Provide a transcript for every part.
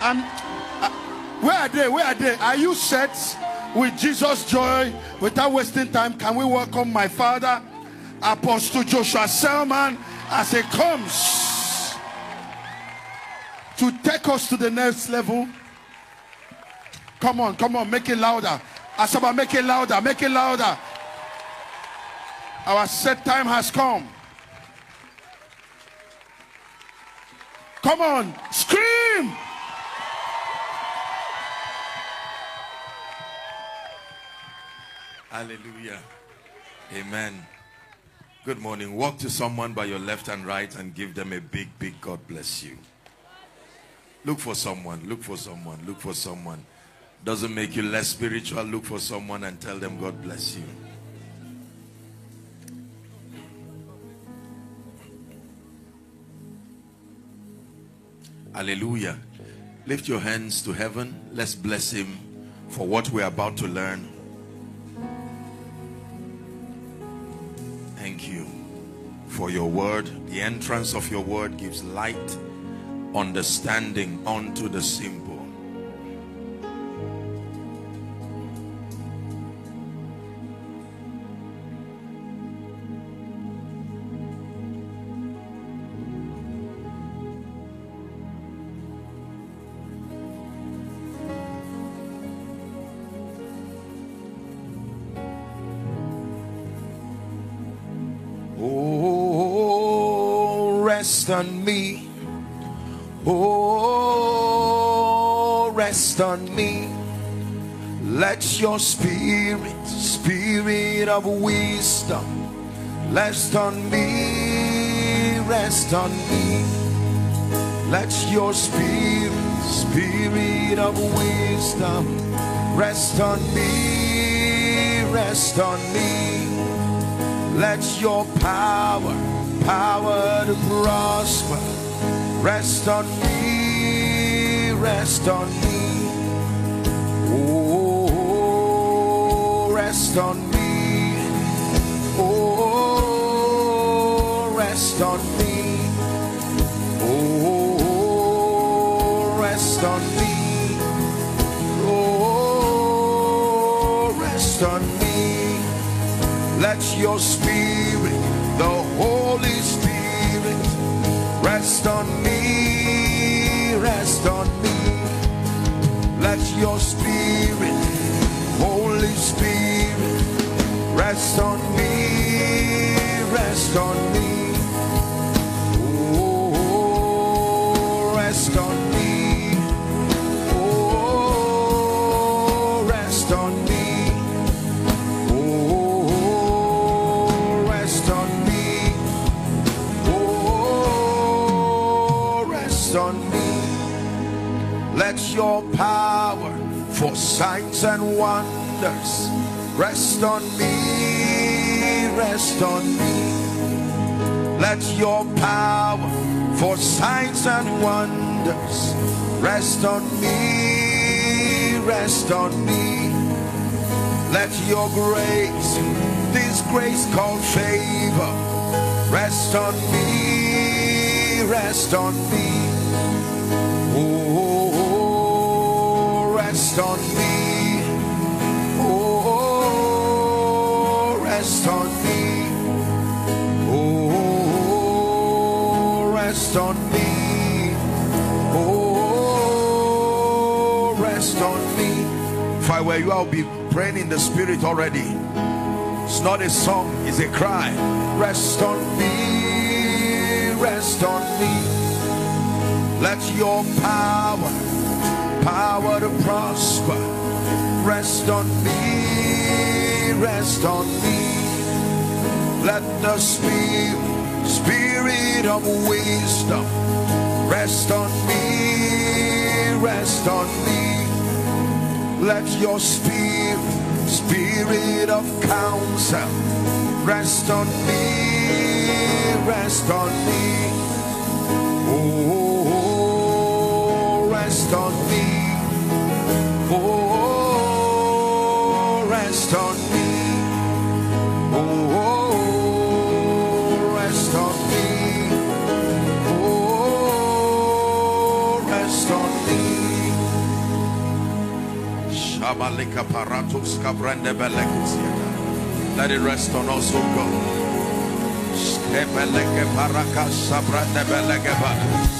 Uh, where are they? Where are they? Are you set with Jesus' joy? Without wasting time, can we welcome my father, Apostle Joshua Selman, as he comes to take us to the next level? Come on, come on, make it louder. Asaba, make it louder, make it louder. Our set time has come. Come on, scream! Hallelujah. Amen. Good morning. Walk to someone by your left and right and give them a big, big God bless you. Look for someone. Look for someone. Look for someone. Doesn't make you less spiritual. Look for someone and tell them God bless you. Hallelujah. Lift your hands to heaven. Let's bless him for what we're about to learn. Thank you for your word. The entrance of your word gives light, understanding unto the simple. On me. Let your spirit, spirit of wisdom, rest on me, rest on me. Let your spirit, spirit of wisdom, rest on me, rest on me. Let your power, power to prosper, rest on me, rest on me. Oh, rest on me. Oh, rest on me. Oh, rest on me. Oh, rest on me. Let your spirit, the Holy Spirit, rest on me, rest on me. Your spirit, Holy Spirit, rest on me, rest on me. Signs and wonders rest on me, rest on me. Let your power for signs and wonders rest on me, rest on me. Let your grace, this grace called favor, rest on me, rest on me. Rest on me. Oh, oh, rest on me. Oh, rest on me. Oh, rest on me. If I were you, I'll be praying in the spirit already. It's not a song, it's a cry. Rest on me, rest on me. Let your power, power to prosper, rest on me, rest on me. Let the spirit, spirit of wisdom, rest on me, rest on me. Let your spirit, spirit of counsel, rest on me, rest on me. Oh, rest on me. Oh, rest on me. Oh, rest on me. Oh, rest on me. Shabalika paratus kabrande belekusiata. Let it rest on us, O God. Skebeleke parakas sabrande belegeba.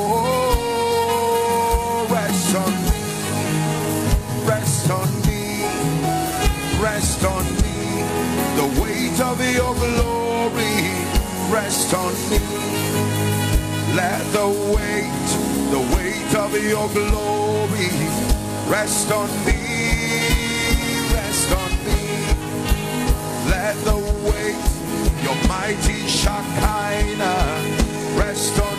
The weight of your glory, rest on me. Let the weight, the weight of your glory, rest on me, rest on me. Let the weight, your mighty Shekinah, rest on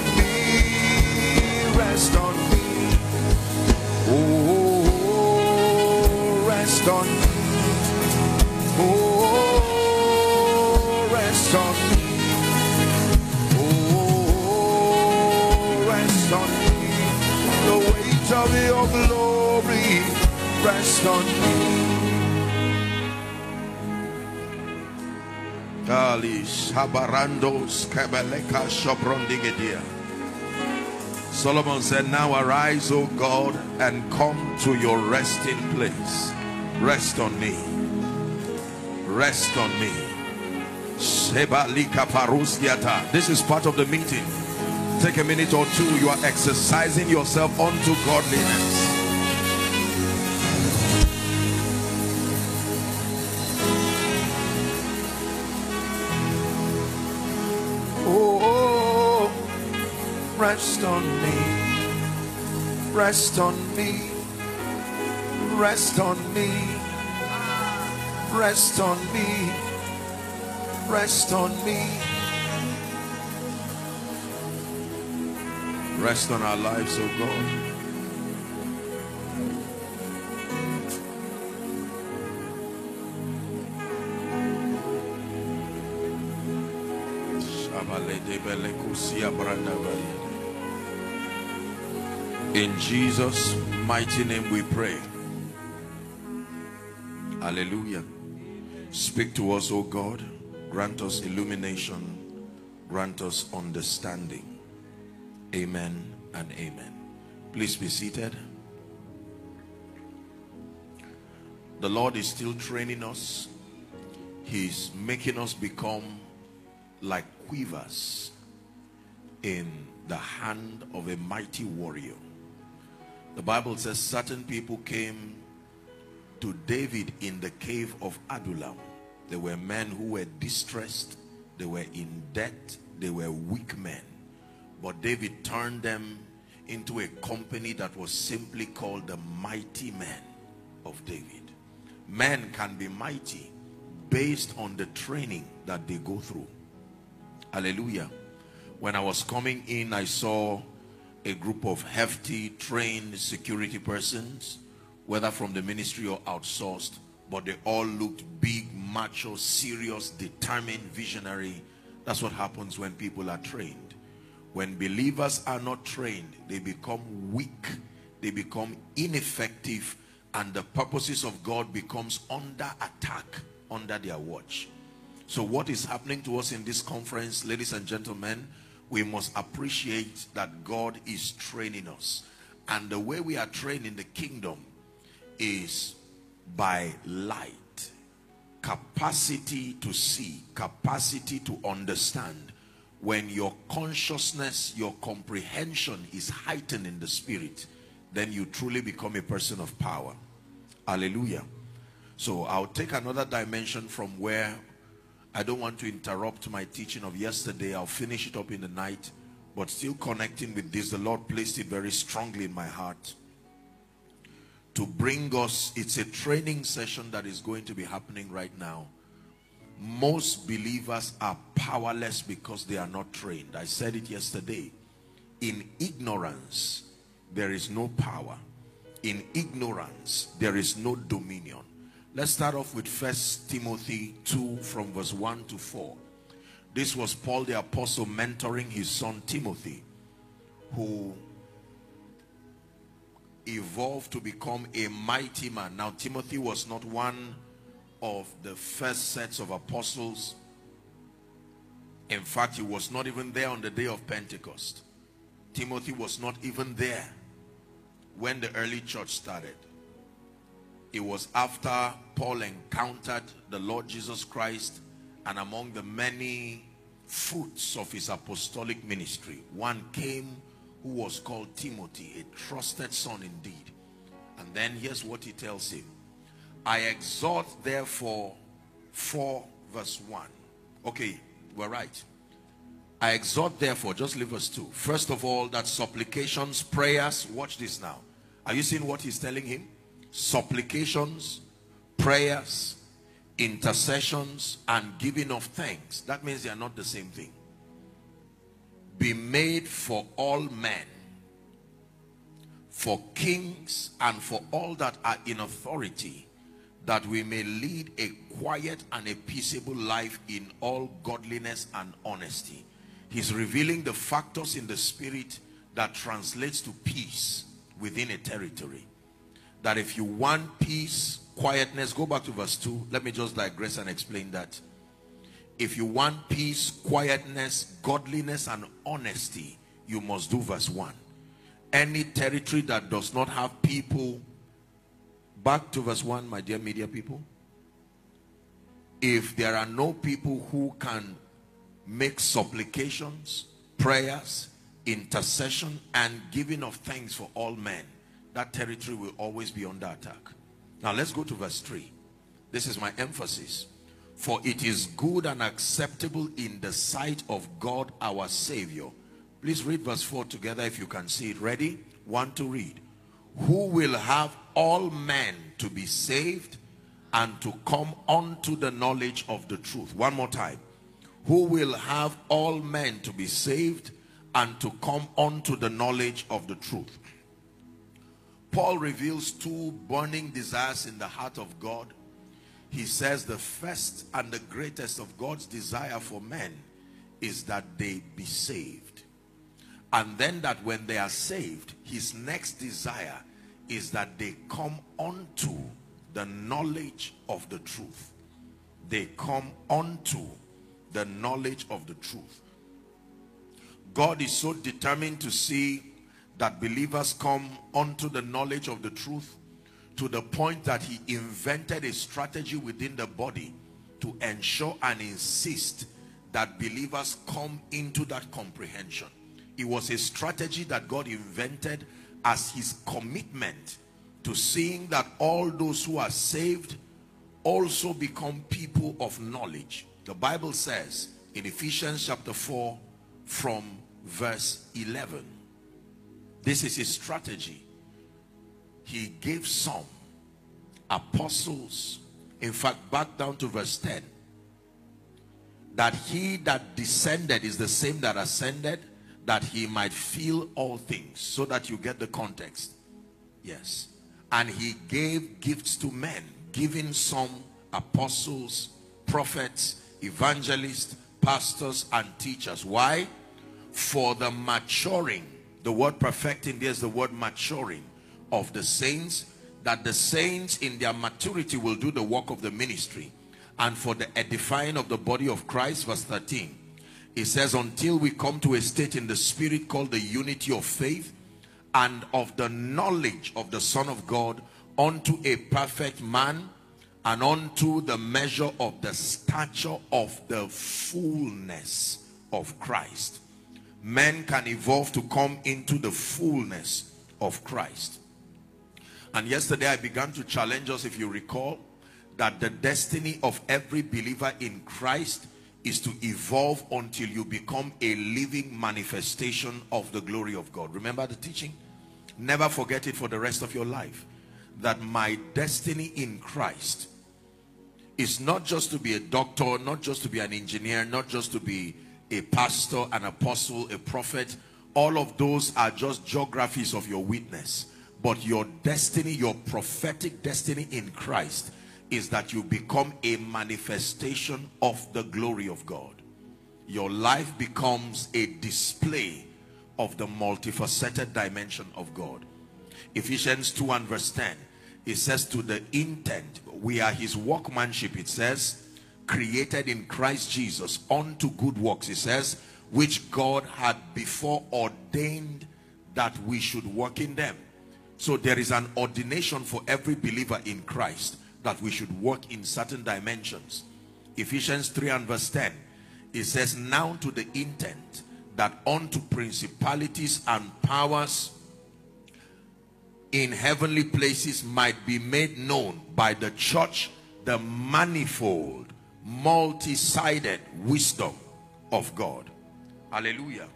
your glory, rest on me. Solomon said, Now arise, O God, and come to your resting place. Rest on me. Rest on me. This is part of the meeting. Take a minute or two. You are exercising yourself unto godliness. Oh, oh, rest on me, rest on me, rest on me, rest on me, rest on me. Rest on our lives, oh God. In Jesus' mighty name we pray. Hallelujah. Speak to us, O God. Grant us illumination. Grant us understanding. Amen and amen. Please be seated. The Lord is still training us. He's making us become like quivers in the hand of a mighty warrior. The Bible says certain people came to David in the cave of Adullam. They were men who were distressed, they were in debt, they were weak men. But David turned them into a company that was simply called the mighty men of David. Men can be mighty based on the training that they go through. Hallelujah. When I was coming in, I saw a group of hefty, trained security persons, whether from the ministry or outsourced, but they all looked big, macho, serious, determined, visionary. That's what happens when people are trained. When believers are not trained, they become weak, they become ineffective, and the purposes of God becomes under attack under their watch. So what is happening to us in this conference, ladies and gentlemen, we must appreciate that God is training us. And the way we are trained in the kingdom is by light, capacity to see, capacity to understand. When your consciousness, your comprehension is heightened in the spirit, then you truly become a person of power. Hallelujah. So I'll take another dimension from where I don't want to interrupt my teaching of yesterday. I'll finish it up in the night. But still connecting with this, the Lord placed it very strongly in my heart to bring us. It's a training session that is going to be happening right now. Most believers are powerless because they are not trained. I said it yesterday. In ignorance, there is no power. In ignorance, there is no dominion. Let's start off with First Timothy 2 from verse 1 to 4. This was Paul the apostle mentoring his son Timothy, who evolved to become a mighty man. Now, Timothy was not one of the first sets of apostles. In fact, he was not even there on the day of Pentecost. Timothy was not even there when the early church started. It was after Paul encountered the Lord Jesus Christ and among the many fruits of his apostolic ministry, one came who was called Timothy, a trusted son indeed. And then here's what he tells him. I exhort therefore 4 verse 1. Okay, we're right. I exhort therefore, just leave us two. First of all, that supplications, prayers, watch this now. Are you seeing what he's telling him? Supplications, prayers, intercessions, and giving of thanks. That means they are not the same thing. Be made for all men, for kings, and for all that are in authority, that we may lead a quiet and a peaceable life in all godliness and honesty He's revealing the factors in the spirit that translates to peace within a territory. That if you want peace, quietness, go back to verse 2. Let me just digress and explain that. If you want peace, quietness, godliness, and honesty, you must do verse 1. Any territory that does not have people, back to verse 1, my dear media people. If there are no people who can make supplications, prayers, intercession, and giving of thanks for all men, that territory will always be under attack. Now let's go to verse 3. This is my emphasis. For it is good and acceptable in the sight of God our Savior. Please read verse 4 together if you can see it. Ready? One to read. Who will have all men to be saved and to come unto the knowledge of the truth. One more time who will have all men to be saved and to come unto the knowledge of the truth. Paul reveals two burning desires in the heart of God. He says the first and the greatest of God's desire for men is that they be saved. And then that when they are saved, his next desire is that they come unto the knowledge of the truth. They come unto the knowledge of the truth. God is so determined to see that believers come unto the knowledge of the truth to the point that he invented a strategy within the body to ensure and insist that believers come into that comprehension. It was a strategy that God invented as his commitment to seeing that all those who are saved also become people of knowledge. The Bible says in Ephesians chapter 4 from verse 11. This is his strategy. He gave some apostles, in fact, back down to verse 10, that he that descended is the same that ascended, that he might fill all things, so that you get the context. Yes. And he gave gifts to men, giving some apostles, prophets, evangelists, pastors, and teachers. Why? For the maturing, the word perfecting, there's the word maturing of the saints, that the saints in their maturity will do the work of the ministry. And for the edifying of the body of Christ, verse 13, it says, until we come to a state in the spirit called the unity of faith and of the knowledge of the Son of God unto a perfect man and unto the measure of the stature of the fullness of Christ. Men can evolve to come into the fullness of Christ. And yesterday I began to challenge us, if you recall, that the destiny of every believer in Christ is to evolve until you become a living manifestation of the glory of God. Remember the teaching? Never forget it for the rest of your life. That my destiny in Christ is not just to be a doctor, not just to be an engineer, not just to be a pastor, an apostle, a prophet. All of those are just geographies of your witness. But your destiny, your prophetic destiny in Christ is that you become a manifestation of the glory of God. your life becomes a display of the multifaceted dimension of God. Ephesians 2 and verse 10, it says to the intent, we are his workmanship, it says, created in Christ Jesus unto good works, it says, which God had before ordained that we should work in them. So there is an ordination for every believer in Christ that we should work in certain dimensions. Ephesians 3 and verse 10, it says, Now to the intent that unto principalities and powers in heavenly places might be made known by the church the manifold, multi-sided wisdom of God. Hallelujah.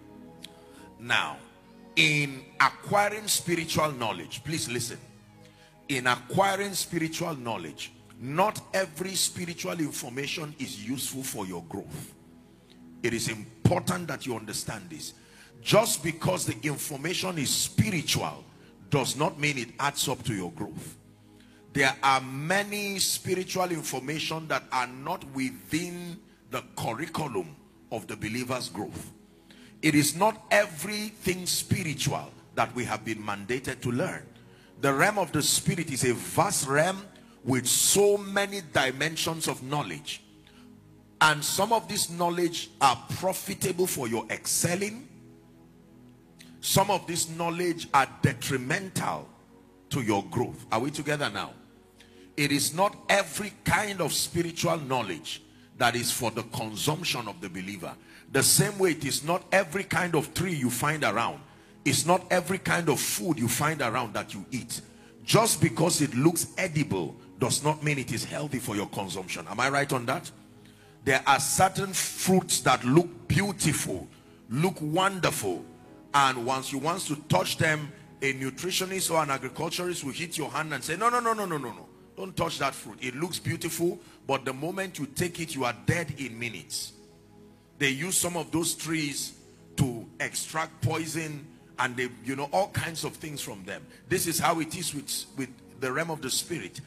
Now, in acquiring spiritual knowledge, please listen. In acquiring spiritual knowledge, not every spiritual information is useful for your growth. It is important that you understand this. Just because the information is spiritual does not mean it adds up to your growth. There are many spiritual information that are not within the curriculum of the believer's growth. It is not everything spiritual that we have been mandated to learn. The realm of the spirit is a vast realm with so many dimensions of knowledge. And some of this knowledge are profitable for your excelling. Some of this knowledge are detrimental to your growth. Are we together now? It is not every kind of spiritual knowledge that is for the consumption of the believer. The same way it is not every kind of tree you find around. It's not every kind of food you find around that you eat. Just because it looks edible does not mean it is healthy for your consumption. Am I right on that? There are certain fruits that look beautiful, look wonderful. And once you want to touch them, a nutritionist or an agriculturist will hit your hand and say, no, no, no, no, no, no, no. Don't touch that fruit. It looks beautiful, but the moment you take it, you are dead in minutes. They use some of those trees to extract poison and they, you know, all kinds of things from them. This is how it is with, with the realm of the spirit.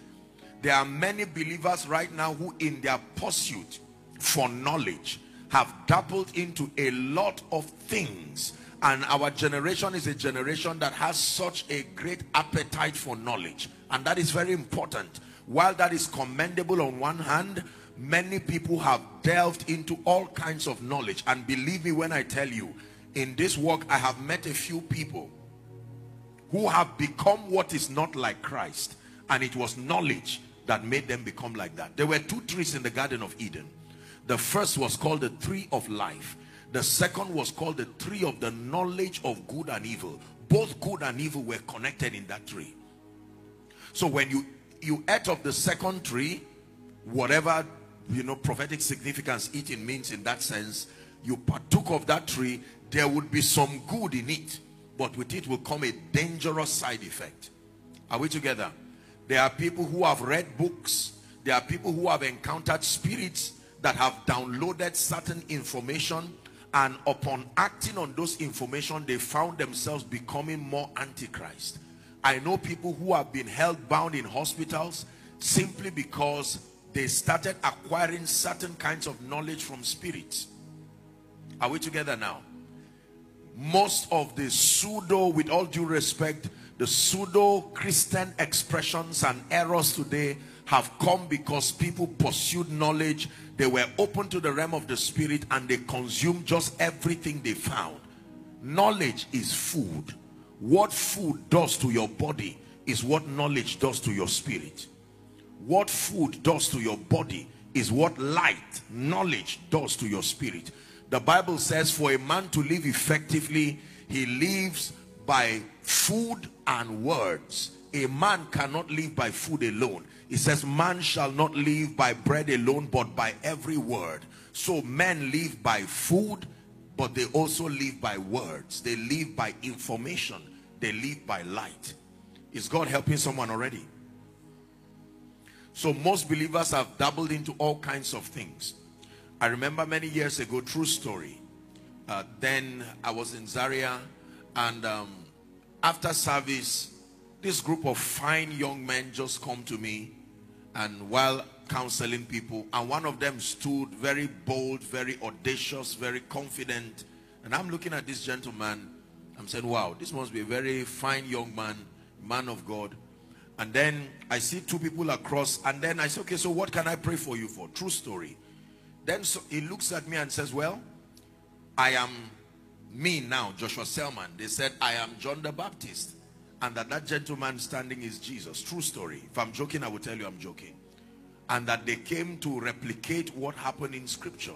There are many believers right now who in their pursuit for knowledge have dabbled into a lot of things and our generation is a generation that has such a great appetite for knowledge and that is very important while that is commendable on one hand many people have delved into all kinds of knowledge and believe me when I tell you in this work I have met a few people who have become what is not like Christ and it was knowledge that made them become like that. There were two trees in the Garden of Eden. The first was called the tree of life. The second was called the tree of the knowledge of good and evil. Both good and evil were connected in that tree. So when you you ate of the second tree whatever you know prophetic significance eating means in that sense you partook of that tree there would be some good in it but with it will come a dangerous side effect. Are we together? There are people who have read books. There are people who have encountered spirits that have downloaded certain information and upon acting on those information they found themselves becoming more antichrist. I know people who have been held bound in hospitals simply because they started acquiring certain kinds of knowledge from spirits. Are we together now most of the pseudo with all due respect the pseudo christian expressions and errors today have come because people pursued knowledge they were open to the realm of the spirit and they consumed just everything they found. Knowledge is food. What food does to your body is what knowledge does to your spirit. What food does to your body is what light knowledge does to your spirit the bible says for a man to live effectively he lives by food and words. A man cannot live by food alone. It says man shall not live by bread alone but by every word. So men live by food but they also live by words. They live by information. They live by light. Is god helping someone already? So most believers have dabbled into all kinds of things. I remember many years ago, true story. Uh, then I was in Zaria and um, after service, this group of fine young men just come to me and while counseling people, and one of them stood very bold, very audacious, very confident. And I'm looking at this gentleman. I'm saying, wow, this must be a very fine young man, man of God. And then I see two people across, and then I say, okay, so what can I pray for you for? True story. Then so he looks at me and says, well, I am me now, Joshua Selman. They said, I am John the Baptist. And that that gentleman standing is Jesus. True story. If I'm joking, I will tell you I'm joking. And that they came to replicate what happened in scripture.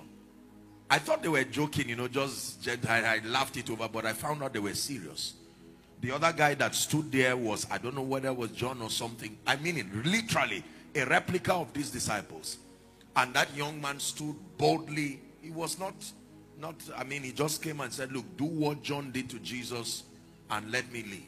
I thought they were joking, you know, just I, I laughed it over, but I found out they were serious. The other guy that stood there was, I don't know whether it was John or something. I mean it, literally a replica of these disciples. And that young man stood boldly. He was not, not, I mean, he just came and said, look, do what John did to Jesus and let me leave.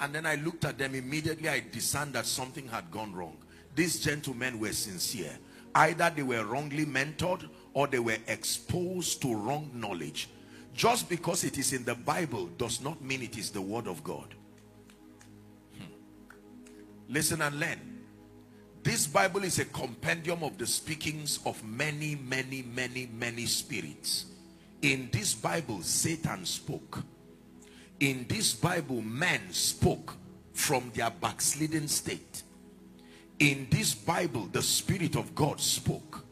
And then I looked at them immediately. I discerned that something had gone wrong. These gentlemen were sincere. Either they were wrongly mentored or they were exposed to wrong knowledge. Just because it is in the Bible does not mean it is the word of God. Hmm. Listen and learn. This Bible is a compendium of the speakings of many, many, many, many spirits. In this Bible, Satan spoke in this Bible, men spoke from their backslidden state. In this Bible, the Spirit of God spoke.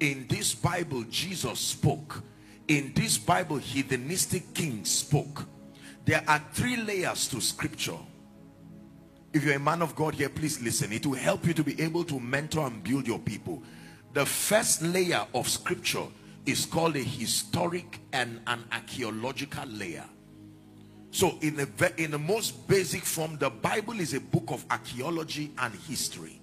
In this Bible, Jesus spoke. In this Bible, heathenistic kings spoke. There are three layers to scripture. If you're a man of God here, please listen. It will help you to be able to mentor and build your people. The first layer of scripture is called a historic and an archaeological layer. So in the, in the most basic form, the Bible is a book of archaeology and history.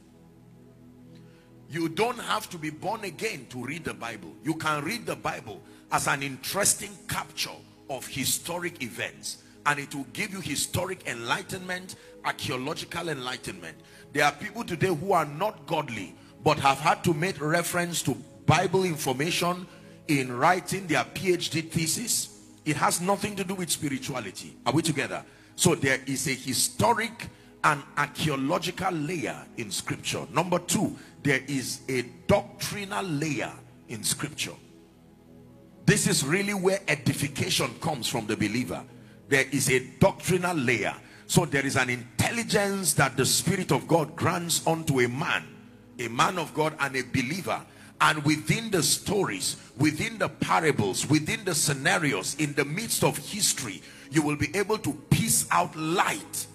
You don't have to be born again to read the Bible. You can read the Bible as an interesting capture of historic events. And it will give you historic enlightenment, archaeological enlightenment. There are people today who are not godly, but have had to make reference to Bible information in writing their PhD thesis it has nothing to do with spirituality. Are we together? So there is a historic and archaeological layer in scripture. Number two, there is a doctrinal layer in scripture. This is really where edification comes from the believer. There is a doctrinal layer. So there is an intelligence that the Spirit of God grants unto a man, a man of God and a believer. And within the stories within the parables within the scenarios in the midst of history you will be able to piece out light.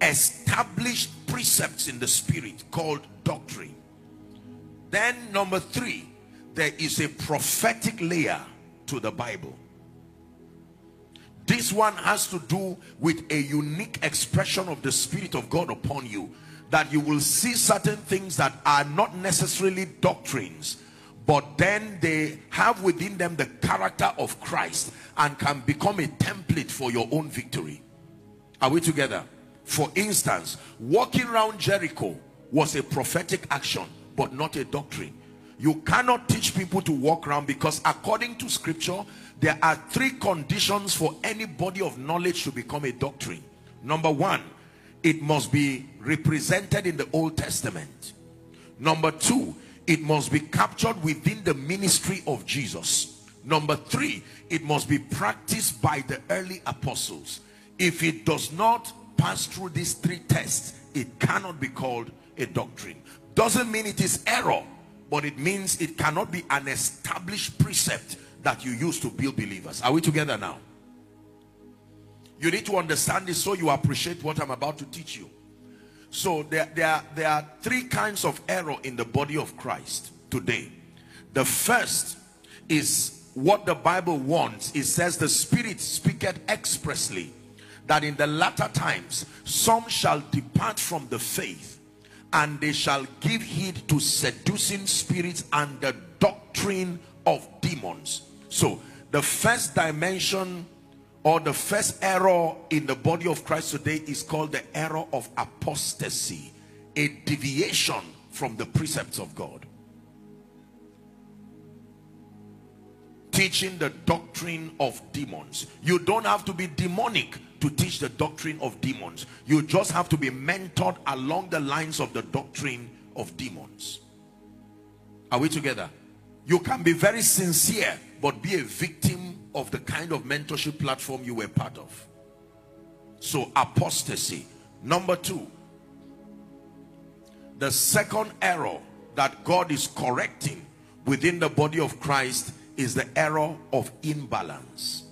Established precepts in the spirit called doctrine. Then number three there is a prophetic layer to the bible this one has to do with a unique expression of the spirit of god upon you that you will see certain things that are not necessarily doctrines but then they have within them the character of Christ and can become a template for your own victory. Are we together? For instance walking around Jericho was a prophetic action but not a doctrine. You cannot teach people to walk around because according to scripture there are three conditions for any body of knowledge to become a doctrine number one it must be represented in the Old Testament. Number two, it must be captured within the ministry of Jesus. Number three, it must be practiced by the early apostles. If it does not pass through these three tests, it cannot be called a doctrine. Doesn't mean it is error, but it means it cannot be an established precept that you use to build believers. Are we together now? You need to understand this so you appreciate what I'm about to teach you. So there, there, there are three kinds of error in the body of Christ today. The first is what the Bible wants. It says the Spirit speaketh expressly that in the latter times some shall depart from the faith and they shall give heed to seducing spirits and the doctrine of demons. So the first dimension or the first error in the body of Christ today is called the error of apostasy a deviation from the precepts of God teaching the doctrine of demons you don't have to be demonic to teach the doctrine of demons you just have to be mentored along the lines of the doctrine of demons. Are we together? You can be very sincere, but be a victim of the kind of mentorship platform you were part of. So apostasy. Number two, the second error that God is correcting within the body of Christ is the error of imbalance.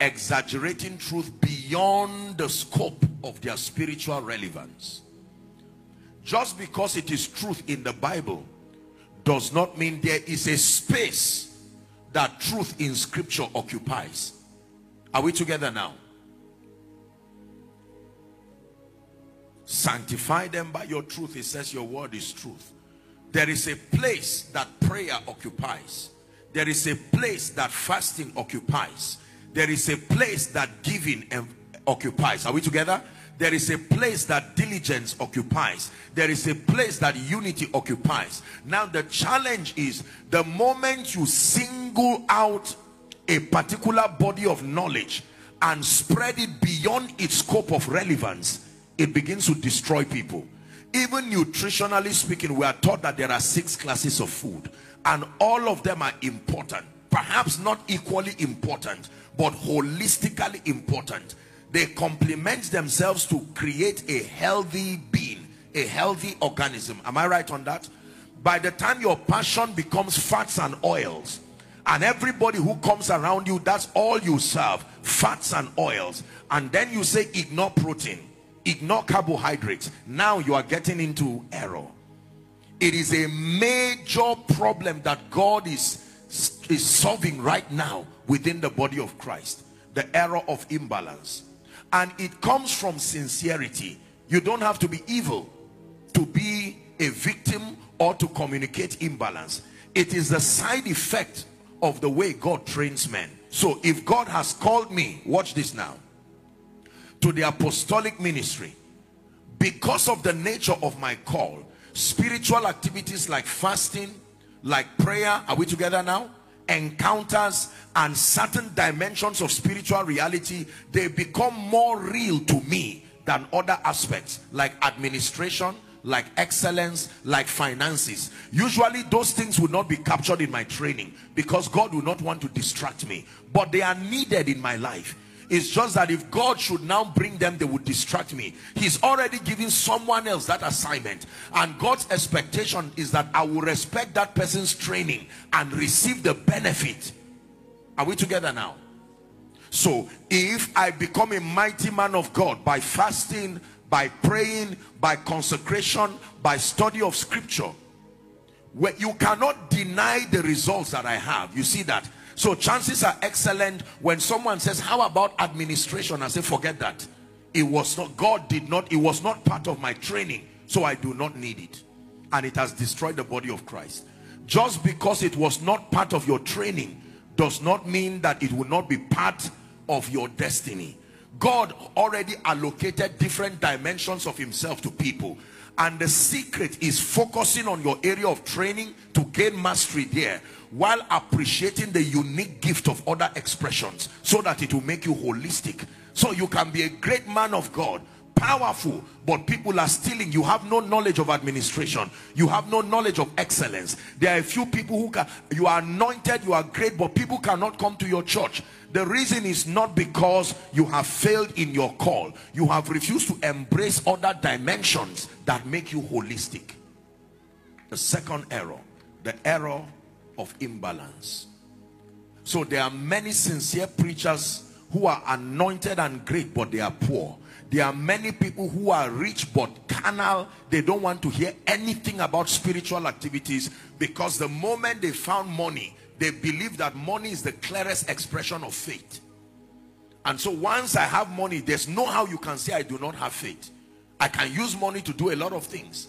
Exaggerating truth beyond the scope of their spiritual relevance. Just because it is truth in the Bible does not mean there is a space that truth in scripture occupies. Are we together now? Sanctify them by your truth. It says your word is truth. There is a place that prayer occupies. There is a place that fasting occupies. There is a place that giving occupies. Are we together? There is a place that diligence occupies. There is a place that unity occupies. Now the challenge is the moment you single out a particular body of knowledge and spread it beyond its scope of relevance, it begins to destroy people even nutritionally speaking we are taught that there are six classes of food and all of them are important perhaps not equally important but holistically important they complement themselves to create a healthy being a healthy organism. Am i right on that? By the time your passion becomes fats and oils and everybody who comes around you that's all you serve fats and oils and then you say ignore protein ignore carbohydrates. Now you are getting into error. It is a major problem that god is is solving right now within the body of christ the error of imbalance and it comes from sincerity. You don't have to be evil to be a victim or to communicate imbalance. It is the side effect of the way god trains men. So if god has called me watch this now to the apostolic ministry because of the nature of my call spiritual activities like fasting like prayer are we together now encounters and certain dimensions of spiritual reality they become more real to me than other aspects like administration like excellence like finances. Usually those things will not be captured in my training because god will not want to distract me. But they are needed in my life it's just that if God should now bring them, they would distract me. He's already giving someone else that assignment. And God's expectation is that I will respect that person's training and receive the benefit. Are we together now? So if I become a mighty man of God by fasting, by praying, by consecration, by study of scripture, where you cannot deny the results that I have. You see that? So chances are excellent when someone says, how about administration? I say, forget that. It was not, God did not, it was not part of my training. So I do not need it. And it has destroyed the body of Christ. Just because it was not part of your training does not mean that it will not be part of your destiny. God already allocated different dimensions of himself to people and the secret is focusing on your area of training to gain mastery there while appreciating the unique gift of other expressions so that it will make you holistic. So you can be a great man of God powerful but people are stealing. You have no knowledge of administration. You have no knowledge of excellence. There are a few people who can you are anointed you are great but people cannot come to your church. The reason is not because you have failed in your call. You have refused to embrace other dimensions that make you holistic. The second error the error of imbalance. So there are many sincere preachers who are anointed and great, but they are poor. There are many people who are rich but carnal. They don't want to hear anything about spiritual activities because the moment they found money, they believe that money is the clearest expression of faith. And so once I have money, there's no how you can say I do not have faith. I can use money to do a lot of things.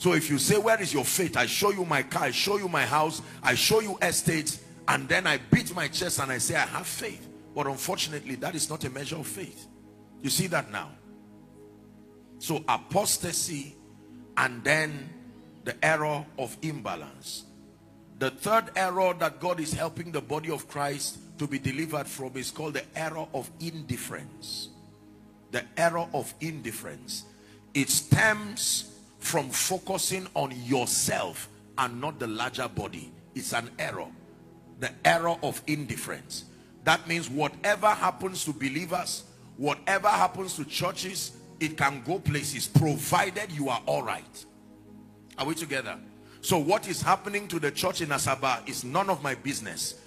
So if you say, where is your faith? I show you my car, I show you my house, I show you estates, and then I beat my chest and I say, I have faith. But unfortunately, that is not a measure of faith. You see that now? So apostasy and then the error of imbalance. The third error that God is helping the body of Christ to be delivered from is called the error of indifference. The error of indifference. It stems from focusing on yourself and not the larger body. It's an error. The error of indifference. That means whatever happens to believers, whatever happens to churches, it can go places provided you are all right. Are we together? So what is happening to the church in Asaba is none of my business.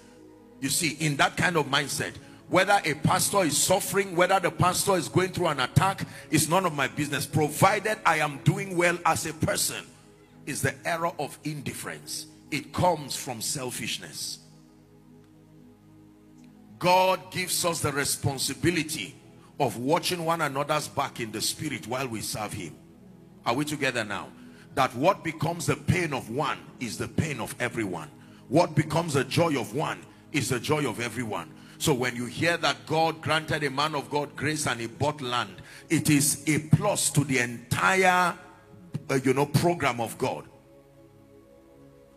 You see, in that kind of mindset, whether a pastor is suffering, whether the pastor is going through an attack, is none of my business. Provided I am doing well as a person, is the error of indifference. It comes from selfishness. God gives us the responsibility of watching one another's back in the spirit while we serve him. Are we together now? That what becomes the pain of one is the pain of everyone. What becomes the joy of one is the joy of everyone. So when you hear that God granted a man of God grace and he bought land, it is a plus to the entire, uh, you know, program of God.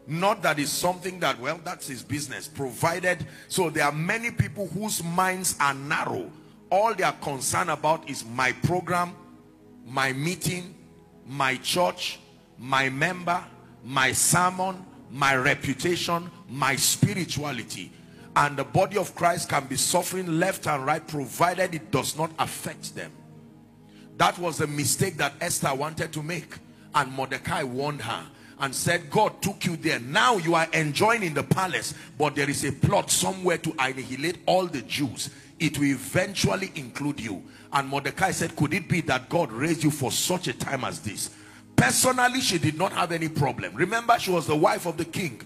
Not that it's something that, well, that's his business, provided. So there are many people whose minds are narrow. All they are concerned about is my program, my meeting, my church, my member, my sermon, my reputation, my spirituality and the body of Christ can be suffering left and right provided it does not affect them. That was the mistake that Esther wanted to make. And Mordecai warned her and said God took you there. Now you are enjoying in the palace but there is a plot somewhere to annihilate all the Jews. It will eventually include you. And Mordecai said could it be that God raised you for such a time as this? Personally she did not have any problem. Remember she was the wife of the king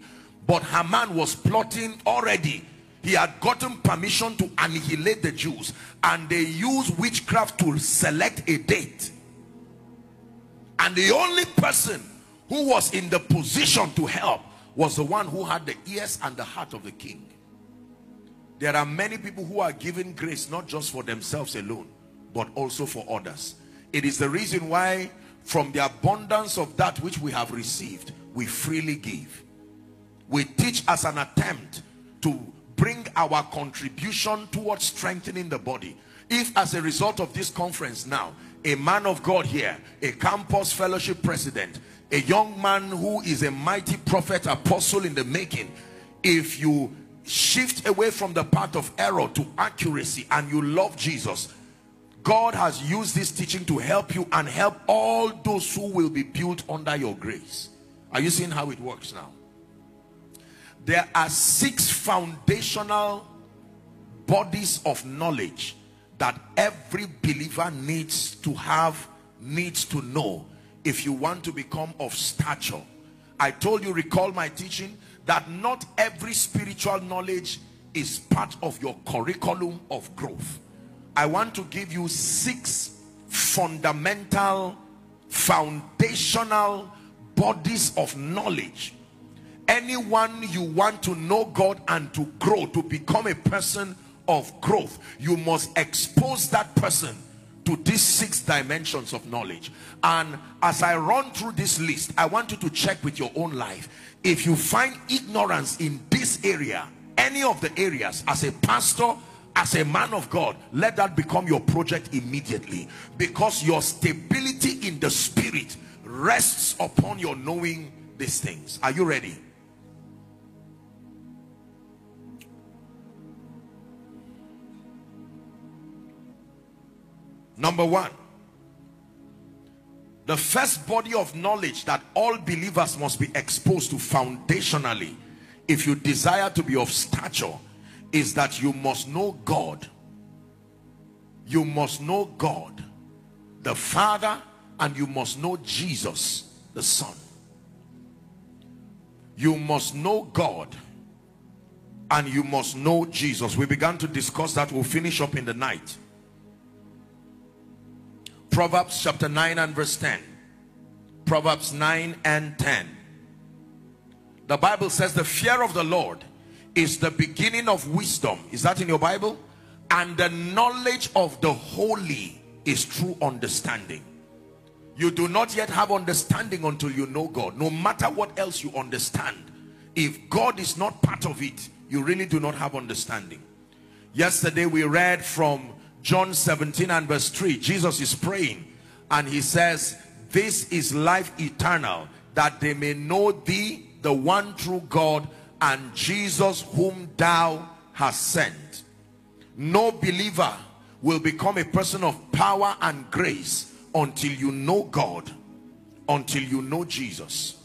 but Haman was plotting already he had gotten permission to annihilate the Jews and they used witchcraft to select a date. And the only person who was in the position to help was the one who had the ears and the heart of the king. There are many people who are given grace not just for themselves alone but also for others. It is the reason why from the abundance of that which we have received we freely give. We teach as an attempt to bring our contribution towards strengthening the body. If as a result of this conference now a man of God here a campus fellowship president a young man who is a mighty prophet apostle in the making if you shift away from the path of error to accuracy and you love Jesus God has used this teaching to help you and help all those who will be built under your grace. Are you seeing how it works now there are six foundational bodies of knowledge that every believer needs to have needs to know if you want to become of stature. I told you recall my teaching that not every spiritual knowledge is part of your curriculum of growth. I want to give you six fundamental foundational bodies of knowledge anyone you want to know God and to grow to become a person of growth you must expose that person to these six dimensions of knowledge. And as I run through this list I want you to check with your own life. If you find ignorance in this area any of the areas as a pastor as a man of God let that become your project immediately. Because your stability in the spirit rests upon your knowing these things. Are you ready Number one, the first body of knowledge that all believers must be exposed to foundationally if you desire to be of stature is that you must know God. You must know God, the Father, and you must know Jesus, the Son. You must know God and you must know Jesus. We began to discuss that. We'll finish up in the night. Proverbs chapter 9 and verse 10. Proverbs 9 and 10. The Bible says the fear of the Lord is the beginning of wisdom. Is that in your Bible? And the knowledge of the holy is true understanding. You do not yet have understanding until you know God. No matter what else you understand. If God is not part of it, you really do not have understanding. Yesterday we read from John 17 and verse 3 Jesus is praying and he says This is life eternal, that they may know thee, the one true God, and Jesus whom thou hast sent. No believer will become a person of power and grace until you know God, until you know Jesus.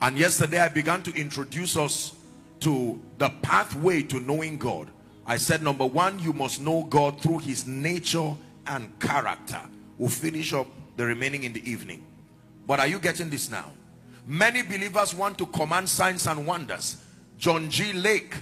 And yesterday I began to introduce us to the pathway to knowing God. I said, number one, you must know God through his nature and character. We'll finish up the remaining in the evening. But are you getting this now? Many believers want to command signs and wonders. John G. Lake,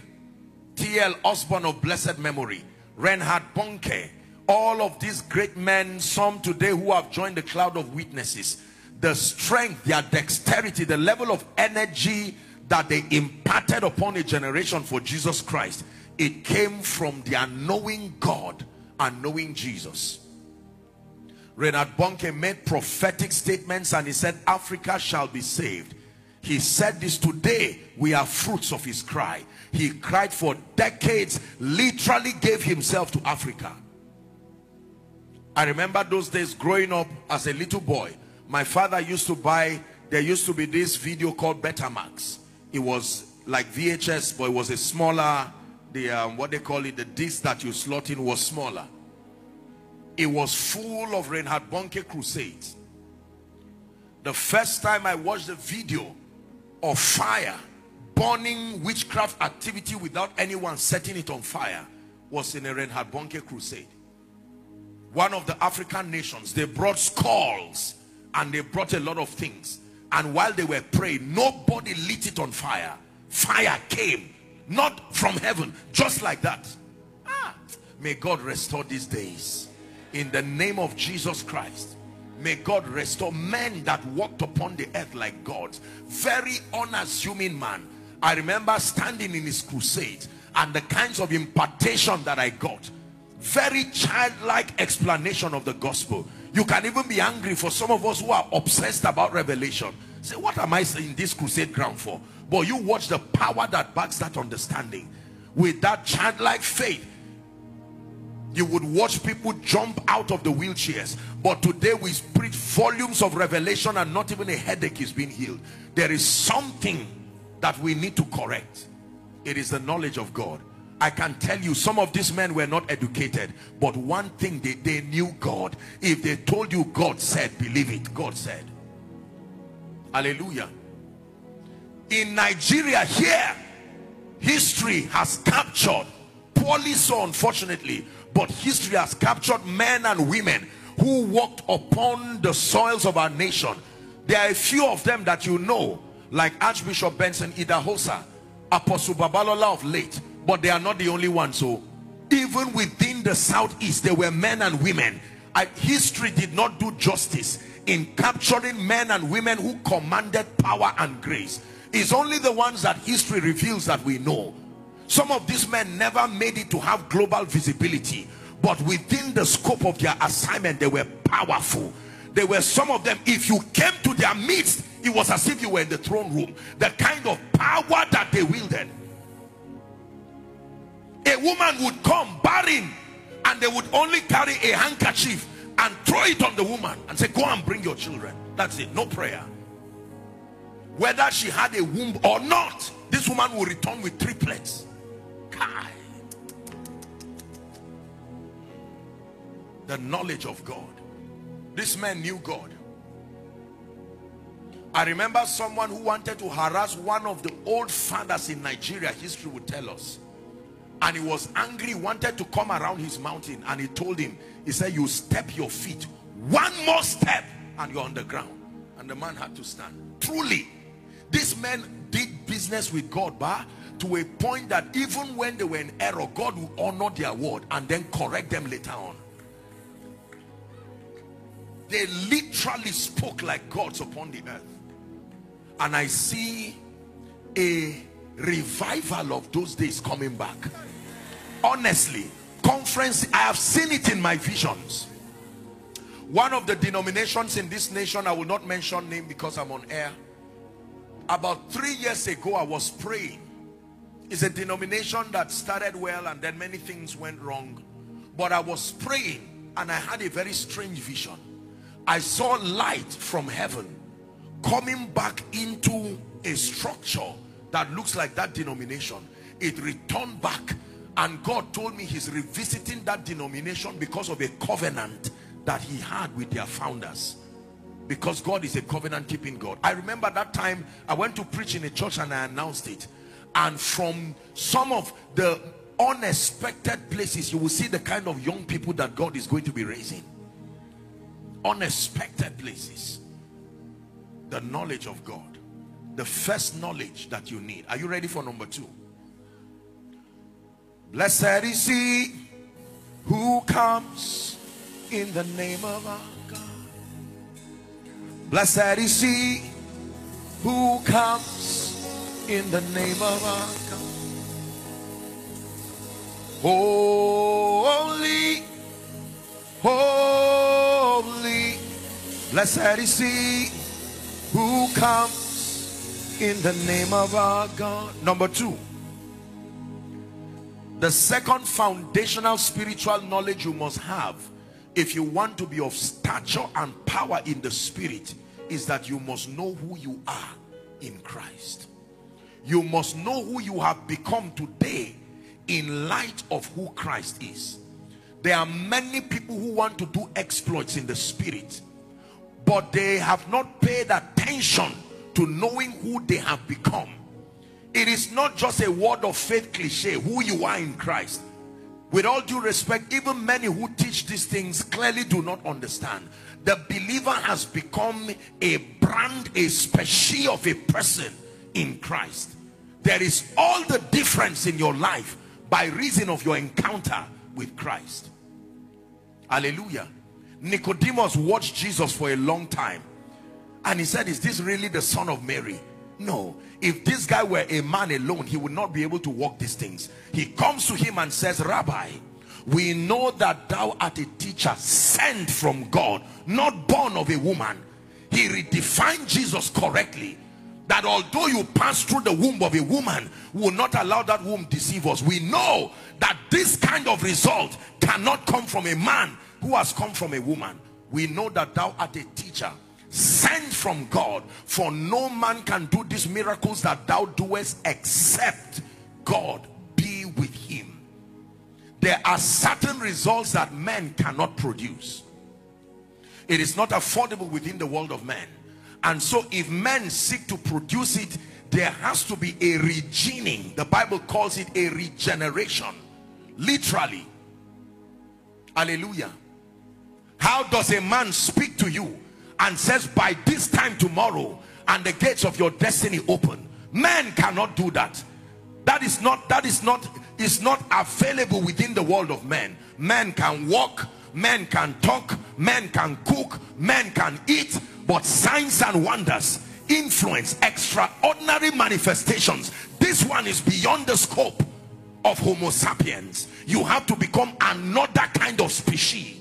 T.L. Osborn of blessed memory, Reinhard Bonnke, all of these great men, some today who have joined the cloud of witnesses, the strength, their dexterity, the level of energy that they imparted upon a generation for Jesus Christ, it came from their knowing God and knowing Jesus. Reinhard Bonnke made prophetic statements and he said, Africa shall be saved. He said this today, we are fruits of his cry. He cried for decades, literally gave himself to Africa. I remember those days growing up as a little boy. My father used to buy, there used to be this video called Betamax. It was like VHS, but it was a smaller, the um, what they call it, the disc that you slot in was smaller. It was full of Reinhard Bonnke crusades. The first time I watched the video of fire burning witchcraft activity without anyone setting it on fire was in a Reinhard Bonnke crusade. One of the African nations, they brought skulls and they brought a lot of things. And while they were praying, nobody lit it on fire. Fire came, not from heaven, just like that. Ah, may God restore these days in the name of Jesus Christ. May God restore men that walked upon the earth like gods. Very unassuming man. I remember standing in his crusade and the kinds of impartation that I got. Very childlike explanation of the gospel. You can even be angry for some of us who are obsessed about revelation. Say, what am I saying this crusade ground for? But you watch the power that backs that understanding. With that childlike faith, you would watch people jump out of the wheelchairs. But today we preach volumes of revelation and not even a headache is being healed. There is something that we need to correct. It is the knowledge of God. I can tell you some of these men were not educated but one thing they, they knew God. If they told you God said believe it God said. Hallelujah in Nigeria here history has captured poorly so unfortunately but history has captured men and women who walked upon the soils of our nation. There are a few of them that you know like Archbishop Benson Idahosa Apostle Babalola of late but they are not the only ones so even within the southeast there were men and women. I, history did not do justice in capturing men and women who commanded power and grace it's only the ones that history reveals that we know some of these men never made it to have global visibility, but within the scope of their assignment, they were powerful. There were some of them, if you came to their midst, it was as if you were in the throne room. The kind of power that they wielded. A woman would come barren and they would only carry a handkerchief and throw it on the woman and say, go and bring your children. That's it, no prayer. Whether she had a womb or not, this woman will return with triplets. The knowledge of God. This man knew God. I remember someone who wanted to harass one of the old fathers in Nigeria, history would tell us. And he was angry, wanted to come around his mountain. And he told him, he said, you step your feet. One more step and you're on the ground. And the man had to stand. Truly, this man did business with God, but to a point that even when they were in error, God will honor their word and then correct them later on. They literally spoke like gods upon the earth. And I see a revival of those days coming back. Honestly, conference, I have seen it in my visions. One of the denominations in this nation, I will not mention name because I'm on air. About three years ago, I was praying it's a denomination that started well and then many things went wrong. But I was praying and I had a very strange vision. I saw light from heaven coming back into a structure that looks like that denomination. It returned back and God told me he's revisiting that denomination because of a covenant that he had with their founders because God is a covenant keeping God. I remember that time I went to preach in a church and I announced it. And from some of the unexpected places, you will see the kind of young people that God is going to be raising. Unexpected places. The knowledge of God. The first knowledge that you need. Are you ready for number two? Blessed is he who comes in the name of our Blessed is he who comes in the name of our God. Holy, holy, blessed is he who comes in the name of our God. Number two, the second foundational spiritual knowledge you must have if you want to be of stature and power in the spirit is that you must know who you are in Christ. You must know who you have become today in light of who Christ is. There are many people who want to do exploits in the spirit but they have not paid attention to knowing who they have become. It is not just a word of faith cliche who you are in Christ with all due respect even many who teach these things clearly do not understand. The believer has become a brand a species of a person in Christ. There is all the difference in your life by reason of your encounter with Christ. Hallelujah. Nicodemus watched Jesus for a long time. And he said is this really the son of Mary no. If this guy were a man alone he would not be able to walk these things. He comes to him and says rabbi we know that thou art a teacher sent from God not born of a woman. He redefined Jesus correctly that although you pass through the womb of a woman will not allow that womb deceive us. We know that this kind of result cannot come from a man who has come from a woman. We know that thou art a teacher sent from God for no man can do these miracles that thou doest except God be with him. There are certain results that men cannot produce. It is not affordable within the world of men. And so if men seek to produce it there has to be a regening the bible calls it a regeneration. Literally. Hallelujah. How does a man speak to you and says by this time tomorrow and the gates of your destiny open. Man cannot do that. That is not that is not is not available within the world of men. Men can walk men can talk men can cook men can eat but signs and wonders influence extraordinary manifestations. This one is beyond the scope of homo sapiens. You have to become another kind of species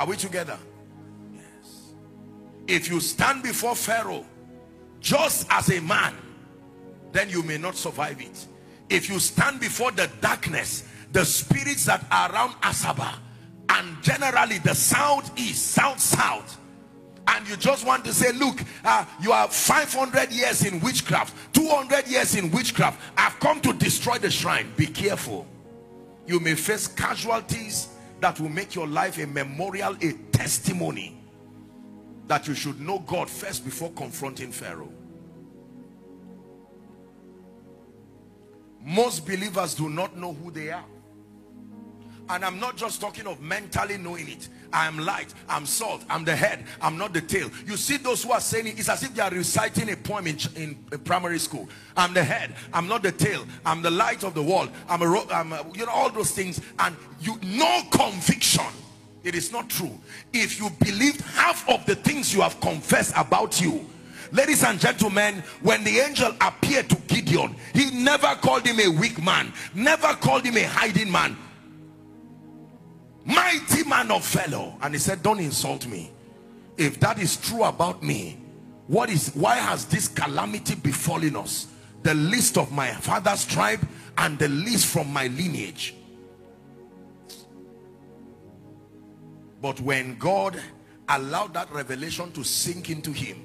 are we together? Yes. If you stand before Pharaoh just as a man, then you may not survive it. If you stand before the darkness, the spirits that are around Asaba, and generally the southeast, south-south, and you just want to say, look, uh, you are 500 years in witchcraft, 200 years in witchcraft. I've come to destroy the shrine. Be careful. You may face casualties that will make your life a memorial, a testimony that you should know God first before confronting Pharaoh. Most believers do not know who they are. And I'm not just talking of mentally knowing it. I am light, I'm salt, I'm the head, I'm not the tail. You see those who are saying it, it's as if they are reciting a poem in, in, in primary school. I'm the head, I'm not the tail, I'm the light of the world, I'm a, I'm a, you know, all those things. And you, no conviction. It is not true. If you believed half of the things you have confessed about you, ladies and gentlemen when the angel appeared to gideon he never called him a weak man never called him a hiding man mighty man of fellow and he said don't insult me if that is true about me what is why has this calamity befallen us the least of my father's tribe and the least from my lineage But when God allowed that revelation to sink into him,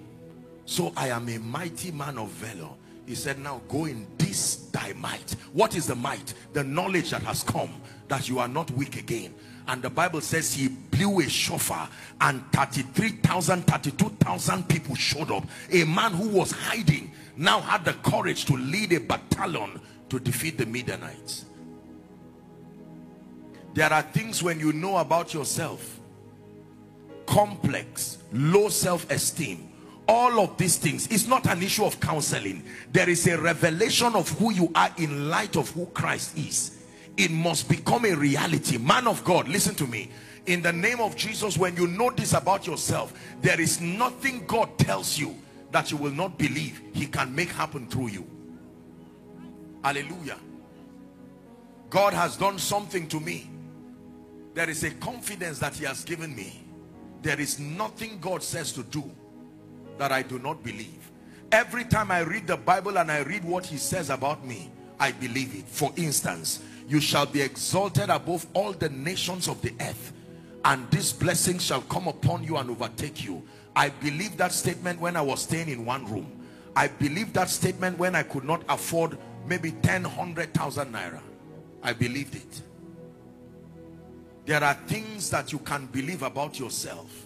so I am a mighty man of valor. He said, now go in this thy might. What is the might? The knowledge that has come that you are not weak again. And the Bible says he blew a shofar and 33,000, 32,000 people showed up. A man who was hiding now had the courage to lead a battalion to defeat the Midianites. There are things when you know about yourself, complex, low self-esteem, all of these things it's not an issue of counseling there is a revelation of who you are in light of who christ is it must become a reality. Man of god listen to me. In the name of jesus when you know this about yourself there is nothing god tells you that you will not believe. He can make happen through you. Hallelujah. God has done something to me. There is a confidence that he has given me. There is nothing god says to do that I do not believe. Every time I read the Bible and I read what he says about me, I believe it. For instance, you shall be exalted above all the nations of the earth and this blessing shall come upon you and overtake you. I believe that statement when I was staying in one room. I believe that statement when I could not afford maybe 10, 100,000 naira. I believed it. There are things that you can believe about yourself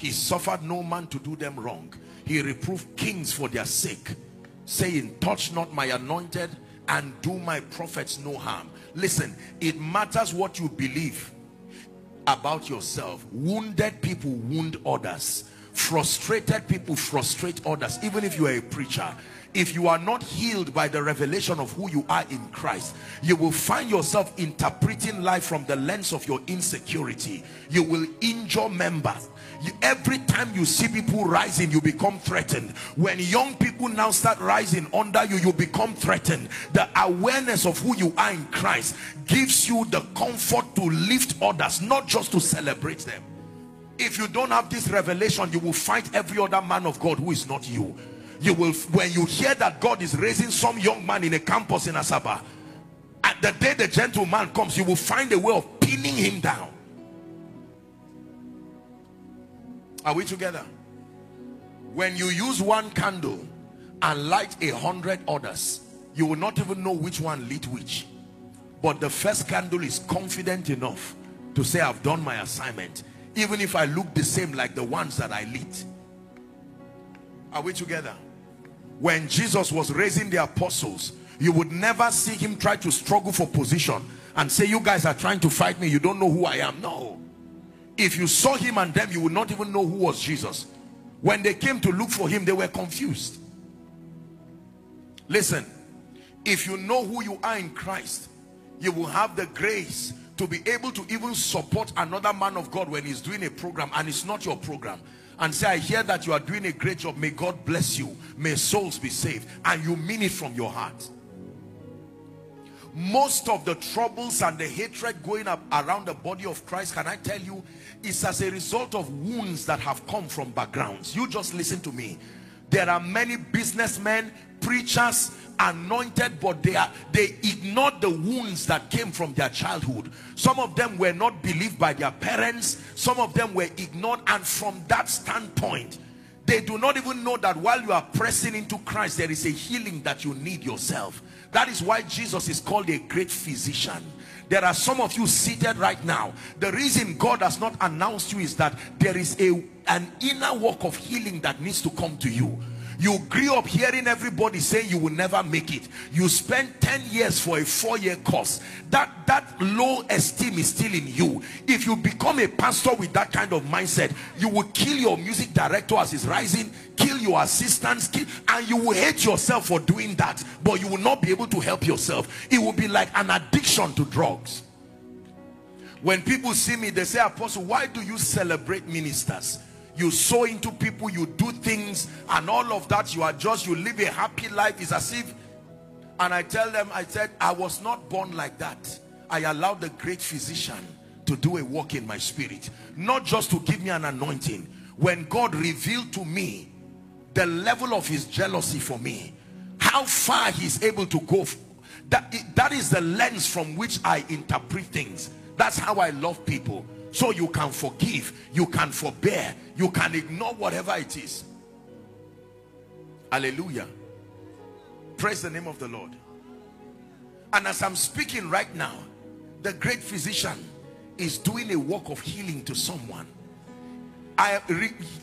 he suffered no man to do them wrong. He reproved kings for their sake, saying, touch not my anointed and do my prophets no harm. Listen, it matters what you believe about yourself. Wounded people wound others. Frustrated people frustrate others. Even if you are a preacher, if you are not healed by the revelation of who you are in Christ, you will find yourself interpreting life from the lens of your insecurity. You will injure members every time you see people rising you become threatened. When young people now start rising under you you become threatened. The awareness of who you are in christ gives you the comfort to lift others not just to celebrate them. If you don't have this revelation you will fight every other man of god who is not you. You will when you hear that god is raising some young man in a campus in asaba at the day the gentleman comes you will find a way of pinning him down Are we together? When you use one candle and light a hundred others, you will not even know which one lit which. But the first candle is confident enough to say, I've done my assignment. Even if I look the same like the ones that I lit. Are we together? When Jesus was raising the apostles, you would never see him try to struggle for position and say, you guys are trying to fight me. You don't know who I am. No if you saw him and them you would not even know who was Jesus. When they came to look for him they were confused. Listen if you know who you are in Christ you will have the grace to be able to even support another man of God when he's doing a program and it's not your program. And say I hear that you are doing a great job. May God bless you. May souls be saved. And you mean it from your heart most of the troubles and the hatred going up around the body of Christ can I tell you is as a result of wounds that have come from backgrounds. You just listen to me. There are many businessmen preachers anointed but they are they ignored the wounds that came from their childhood. Some of them were not believed by their parents. Some of them were ignored. And from that standpoint they do not even know that while you are pressing into Christ there is a healing that you need yourself that is why Jesus is called a great physician there are some of you seated right now. The reason God has not announced you is that there is a an inner work of healing that needs to come to you. You grew up hearing everybody say you will never make it. You spent 10 years for a four-year course. That, that low esteem is still in you. If you become a pastor with that kind of mindset, you will kill your music director as he's rising, kill your assistants, kill, and you will hate yourself for doing that. But you will not be able to help yourself. It will be like an addiction to drugs. When people see me, they say, Apostle, why do you celebrate ministers? You sow into people you do things and all of that you are just you live a happy life. Is as if and I tell them I said I was not born like that. I allowed the great physician to do a work in my spirit. Not just to give me an anointing. When God revealed to me the level of his jealousy for me how far he's able to go that that is the lens from which I interpret things. That's how I love people So you can forgive, you can forbear, you can ignore whatever it is. Hallelujah. Praise the name of the Lord. And as I'm speaking right now, the great physician is doing a work of healing to someone. I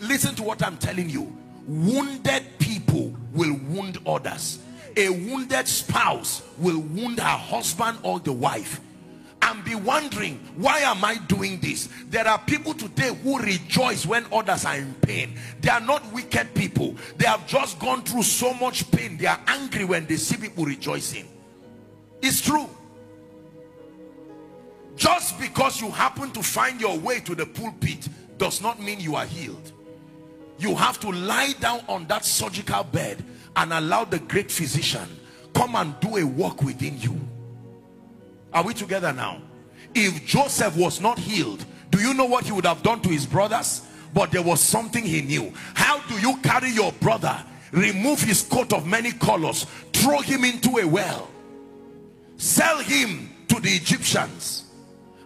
listen to what I'm telling you. Wounded people will wound others. A wounded spouse will wound her husband or the wife and be wondering why am i doing this? There are people today who rejoice when others are in pain. They are not wicked people. They have just gone through so much pain. They are angry when they see people rejoicing. It's true. Just because you happen to find your way to the pulpit does not mean you are healed. You have to lie down on that surgical bed and allow the great physician come and do a work within you are we together now? If joseph was not healed do you know what he would have done to his brothers? But there was something he knew. How do you carry your brother remove his coat of many colors throw him into a well sell him to the egyptians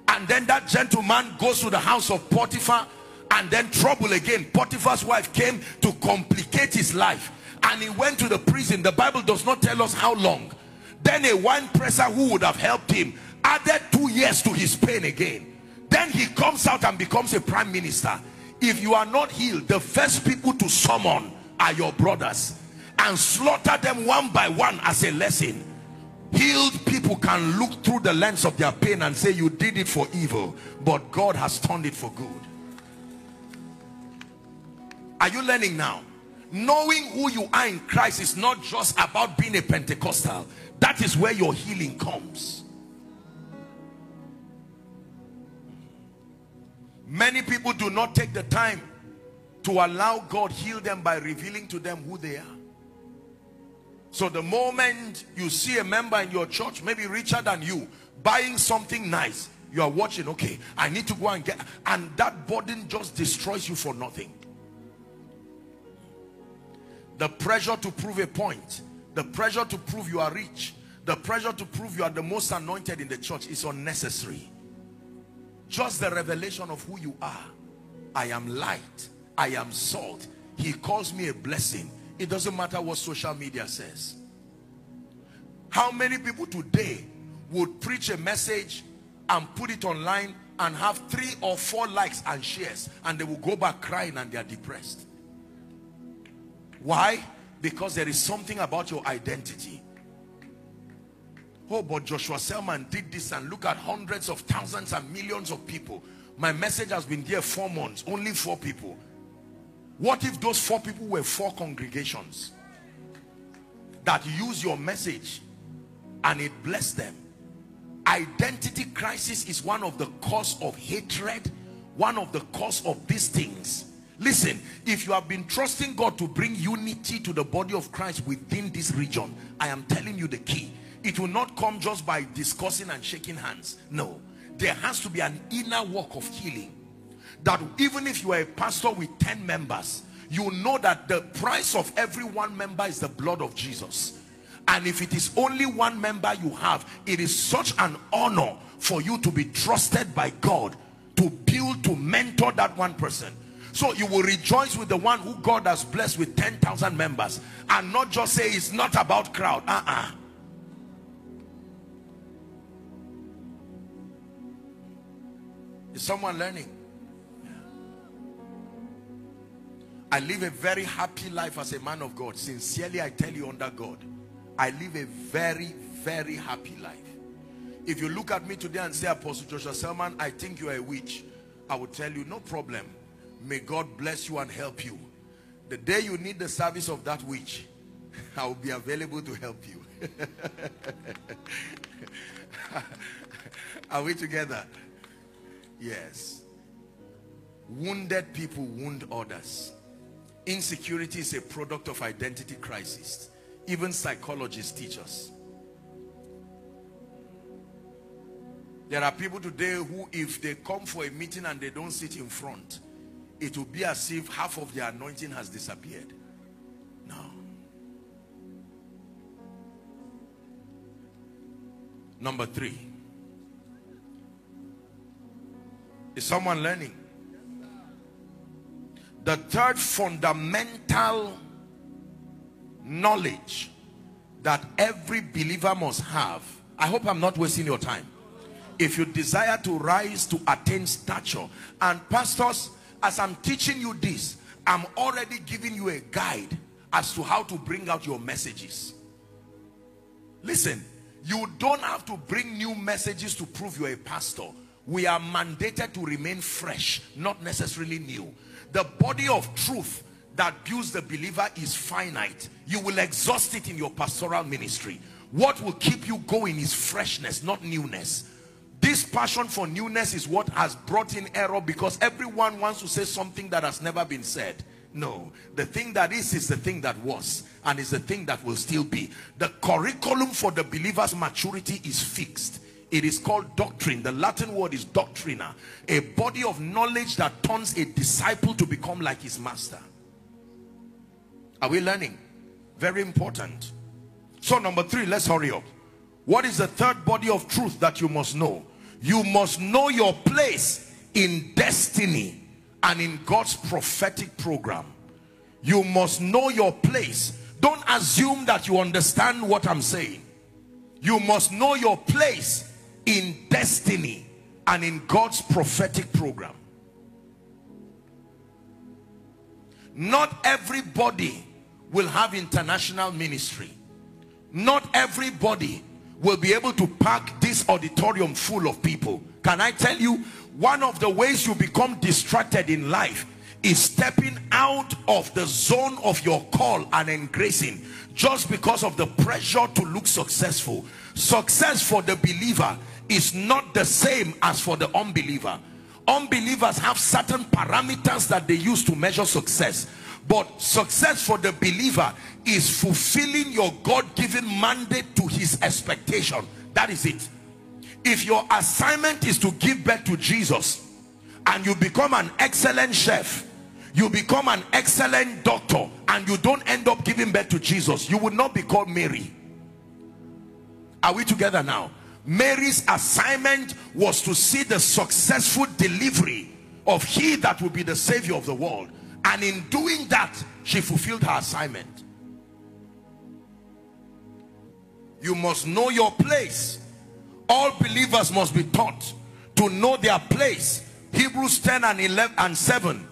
and then that gentleman goes to the house of potiphar and then trouble again? Potiphar's wife came to complicate his life and he went to the prison. The bible does not tell us how long then a wine presser who would have helped him added two years to his pain again. Then he comes out and becomes a prime minister. If you are not healed the first people to summon are your brothers and slaughter them one by one as a lesson. Healed people can look through the lens of their pain and say you did it for evil but God has turned it for good. Are you learning now? Knowing who you are in Christ is not just about being a Pentecostal that is where your healing comes. Many people do not take the time to allow God heal them by revealing to them who they are. So the moment you see a member in your church, maybe richer than you, buying something nice, you are watching, okay, I need to go and get, and that burden just destroys you for nothing. The pressure to prove a point the pressure to prove you are rich, the pressure to prove you are the most anointed in the church is unnecessary. Just the revelation of who you are. I am light. I am salt. He calls me a blessing. It doesn't matter what social media says. How many people today would preach a message and put it online and have three or four likes and shares and they will go back crying and they are depressed. Why? Because there is something about your identity. Oh but joshua selman did this and look at hundreds of thousands and millions of people. My message has been there four months only four people. What if those four people were four congregations that use your message and it blessed them? Identity crisis is one of the cause of hatred one of the cause of these things Listen, if you have been trusting God to bring unity to the body of Christ within this region, I am telling you the key. It will not come just by discussing and shaking hands. No, there has to be an inner work of healing. That even if you are a pastor with 10 members, you know that the price of every one member is the blood of Jesus. And if it is only one member you have, it is such an honor for you to be trusted by God to build, to mentor that one person. So you will rejoice with the one who God has blessed with 10,000 members and not just say it's not about crowd. Uh-uh. Is someone learning? I live a very happy life as a man of God. Sincerely, I tell you under God. I live a very, very happy life. If you look at me today and say, Apostle Joshua Selman, I think you are a witch. I will tell you, no problem. May God bless you and help you. The day you need the service of that witch, I will be available to help you. Are we together? Yes. Wounded people wound others. Insecurity is a product of identity crisis. Even psychologists teach us. There are people today who, if they come for a meeting and they don't sit in front, it will be as if half of the anointing has disappeared. No. Number three. Is someone learning? The third fundamental knowledge that every believer must have. I hope I'm not wasting your time. If you desire to rise to attain stature and pastors, as I'm teaching you this, I'm already giving you a guide as to how to bring out your messages. Listen, you don't have to bring new messages to prove you're a pastor. We are mandated to remain fresh, not necessarily new. The body of truth that builds the believer is finite. You will exhaust it in your pastoral ministry. What will keep you going is freshness, not newness. This passion for newness is what has brought in error because everyone wants to say something that has never been said. No, the thing that is is the thing that was and is the thing that will still be. The curriculum for the believer's maturity is fixed. It is called doctrine. The Latin word is doctrina. A body of knowledge that turns a disciple to become like his master. Are we learning? Very important. So number three, let's hurry up. What is the third body of truth that you must know? You must know your place in destiny and in God's prophetic program. You must know your place. Don't assume that you understand what I'm saying. You must know your place in destiny and in God's prophetic program. Not everybody will have international ministry. Not everybody will be able to pack this auditorium full of people. Can I tell you, one of the ways you become distracted in life is stepping out of the zone of your call and engracing just because of the pressure to look successful. Success for the believer is not the same as for the unbeliever. Unbelievers have certain parameters that they use to measure success. But success for the believer is fulfilling your God-given mandate to his expectation. That is it. If your assignment is to give birth to Jesus and you become an excellent chef, you become an excellent doctor and you don't end up giving birth to Jesus, you would not be called Mary. Are we together now? Mary's assignment was to see the successful delivery of he that will be the savior of the world. And in doing that, she fulfilled her assignment. You must know your place. All believers must be taught to know their place. Hebrews 10 and 11 and 7.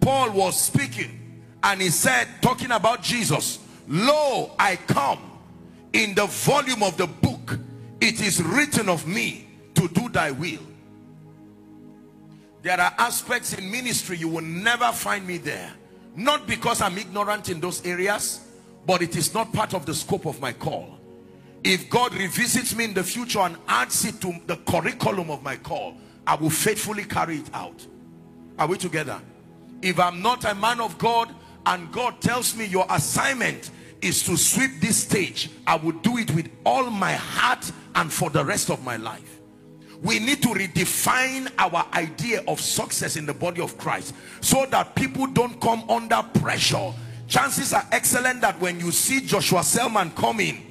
Paul was speaking and he said, talking about Jesus, Lo, I come in the volume of the book it is written of me to do thy will there are aspects in ministry you will never find me there not because i'm ignorant in those areas but it is not part of the scope of my call if god revisits me in the future and adds it to the curriculum of my call i will faithfully carry it out. Are we together? If i'm not a man of god and god tells me your assignment is to sweep this stage i will do it with all my heart and for the rest of my life. We need to redefine our idea of success in the body of Christ so that people don't come under pressure. Chances are excellent that when you see Joshua Selman coming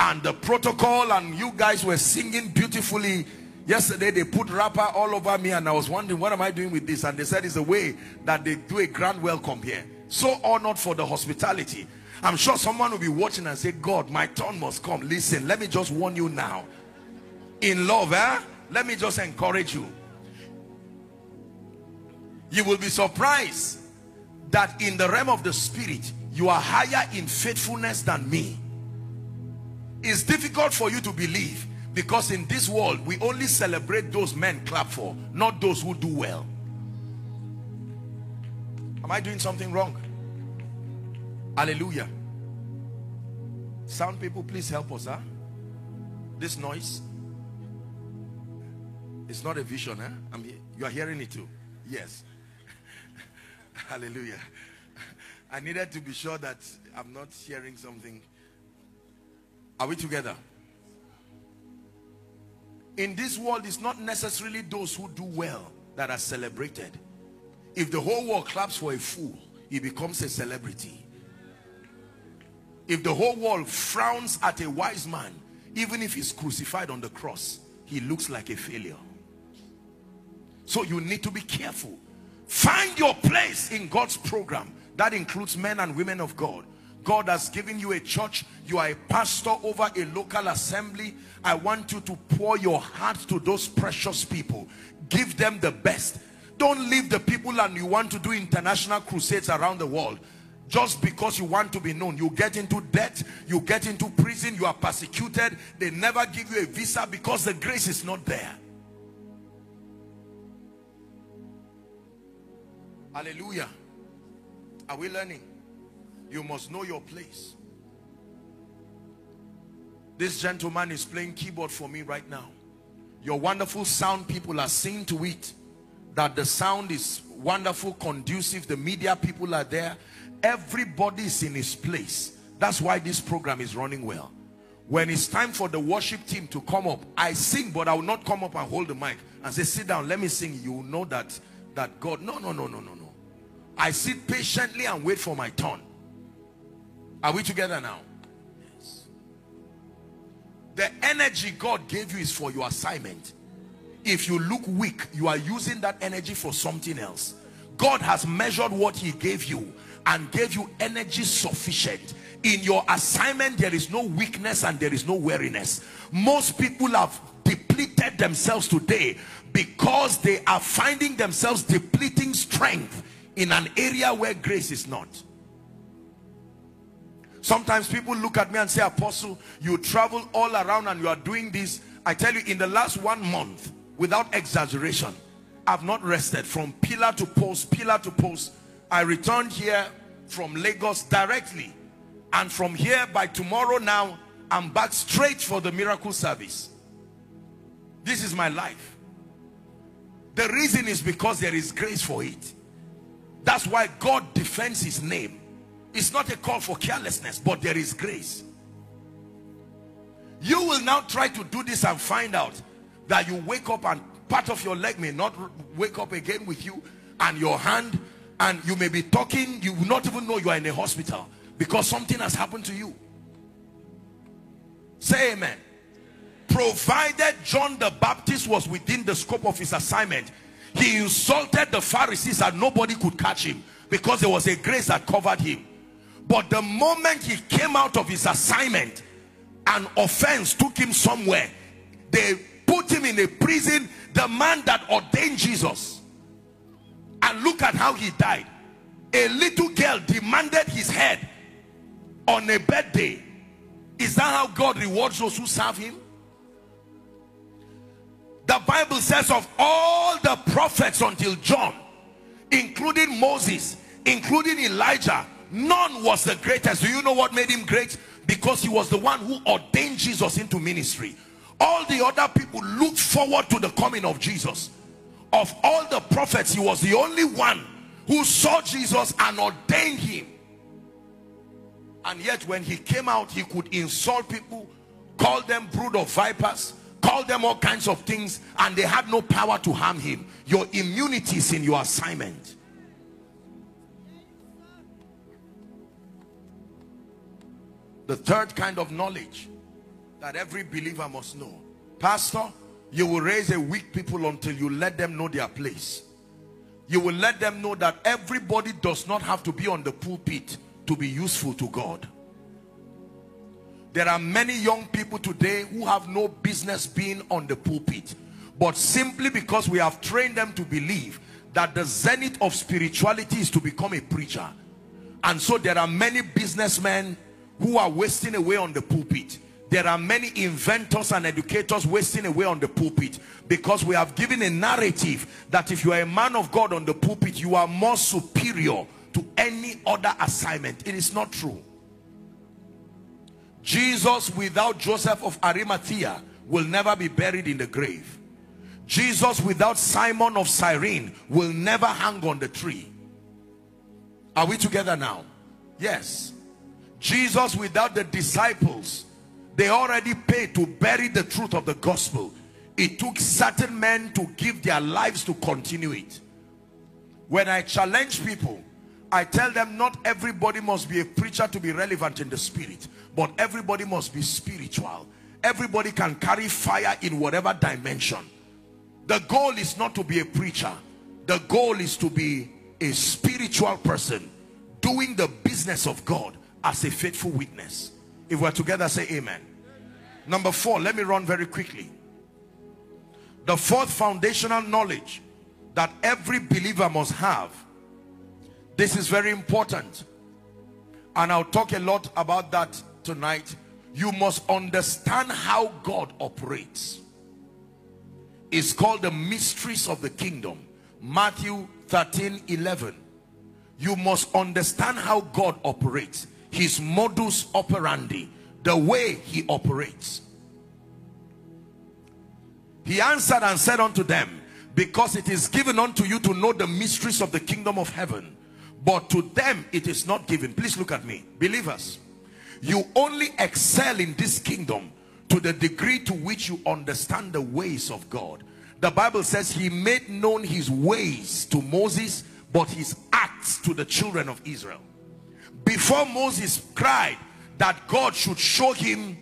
and the protocol and you guys were singing beautifully yesterday they put wrapper all over me and I was wondering what am I doing with this and they said it's a way that they do a grand welcome here so honored for the hospitality I'm sure someone will be watching and say, God, my turn must come. Listen, let me just warn you now. In love, eh? Let me just encourage you. You will be surprised that in the realm of the spirit, you are higher in faithfulness than me. It's difficult for you to believe because in this world, we only celebrate those men clap for, not those who do well. Am I doing something wrong? Hallelujah. Sound people, please help us, huh? This noise. It's not a vision, huh? I'm you are hearing it too. Yes. Hallelujah. I needed to be sure that I'm not hearing something. Are we together? In this world, it's not necessarily those who do well that are celebrated. If the whole world claps for a fool, he becomes a celebrity. If the whole world frowns at a wise man, even if he's crucified on the cross, he looks like a failure. So you need to be careful. Find your place in God's program. That includes men and women of God. God has given you a church. You are a pastor over a local assembly. I want you to pour your heart to those precious people. Give them the best. Don't leave the people and you want to do international crusades around the world. Just because you want to be known. You get into debt. You get into prison. You are persecuted. They never give you a visa because the grace is not there. Hallelujah. Are we learning? You must know your place. This gentleman is playing keyboard for me right now. Your wonderful sound people are seeing to it that the sound is wonderful, conducive. The media people are there. Everybody is in his place. That's why this program is running well. When it's time for the worship team to come up, I sing, but I will not come up and hold the mic and say, sit down, let me sing. You know that, that God, no, no, no, no, no, no. I sit patiently and wait for my turn. Are we together now? Yes. The energy God gave you is for your assignment. If you look weak, you are using that energy for something else. God has measured what he gave you and gave you energy sufficient. In your assignment, there is no weakness and there is no weariness. Most people have depleted themselves today because they are finding themselves depleting strength in an area where grace is not. Sometimes people look at me and say, Apostle, you travel all around and you are doing this. I tell you, in the last one month, without exaggeration, I've not rested from pillar to post, pillar to post. I returned here from Lagos directly. And from here, by tomorrow now, I'm back straight for the miracle service. This is my life. The reason is because there is grace for it. That's why God defends his name. It's not a call for carelessness, but there is grace. You will now try to do this and find out that you wake up and part of your leg may not wake up again with you and your hand and you may be talking, you will not even know you are in a hospital because something has happened to you. Say amen. Provided John the Baptist was within the scope of his assignment, he insulted the Pharisees and nobody could catch him because there was a grace that covered him. But the moment he came out of his assignment, an offense took him somewhere. They put him in a prison. The man that ordained Jesus. And look at how he died. A little girl demanded his head on a birthday. Is that how God rewards those who serve him? The Bible says of all the prophets until John, including Moses, including Elijah, none was the greatest. Do you know what made him great? Because he was the one who ordained Jesus into ministry. All the other people looked forward to the coming of Jesus. Of all the prophets, he was the only one who saw Jesus and ordained him. And yet when he came out, he could insult people, call them brood of vipers, call them all kinds of things, and they had no power to harm him. Your immunity is in your assignment. The third kind of knowledge that every believer must know. Pastor, you will raise a weak people until you let them know their place. You will let them know that everybody does not have to be on the pulpit to be useful to God. There are many young people today who have no business being on the pulpit. But simply because we have trained them to believe that the zenith of spirituality is to become a preacher. And so there are many businessmen who are wasting away on the pulpit. There are many inventors and educators wasting away on the pulpit because we have given a narrative that if you are a man of God on the pulpit, you are more superior to any other assignment. It is not true. Jesus without Joseph of Arimathea will never be buried in the grave. Jesus without Simon of Cyrene will never hang on the tree. Are we together now? Yes. Jesus without the disciples, they already paid to bury the truth of the gospel. It took certain men to give their lives to continue it. When I challenge people, I tell them not everybody must be a preacher to be relevant in the spirit, but everybody must be spiritual. Everybody can carry fire in whatever dimension. The goal is not to be a preacher. The goal is to be a spiritual person doing the business of God as a faithful witness. If we're together, say amen. Number four, let me run very quickly. The fourth foundational knowledge that every believer must have. This is very important. And I'll talk a lot about that tonight. You must understand how God operates. It's called the mysteries of the kingdom. Matthew 13, 11. You must understand how God operates. His modus operandi. The way he operates. He answered and said unto them, because it is given unto you to know the mysteries of the kingdom of heaven but to them it is not given please look at me believers you only excel in this kingdom to the degree to which you understand the ways of God the Bible says he made known his ways to Moses but his acts to the children of Israel before Moses cried that God should show him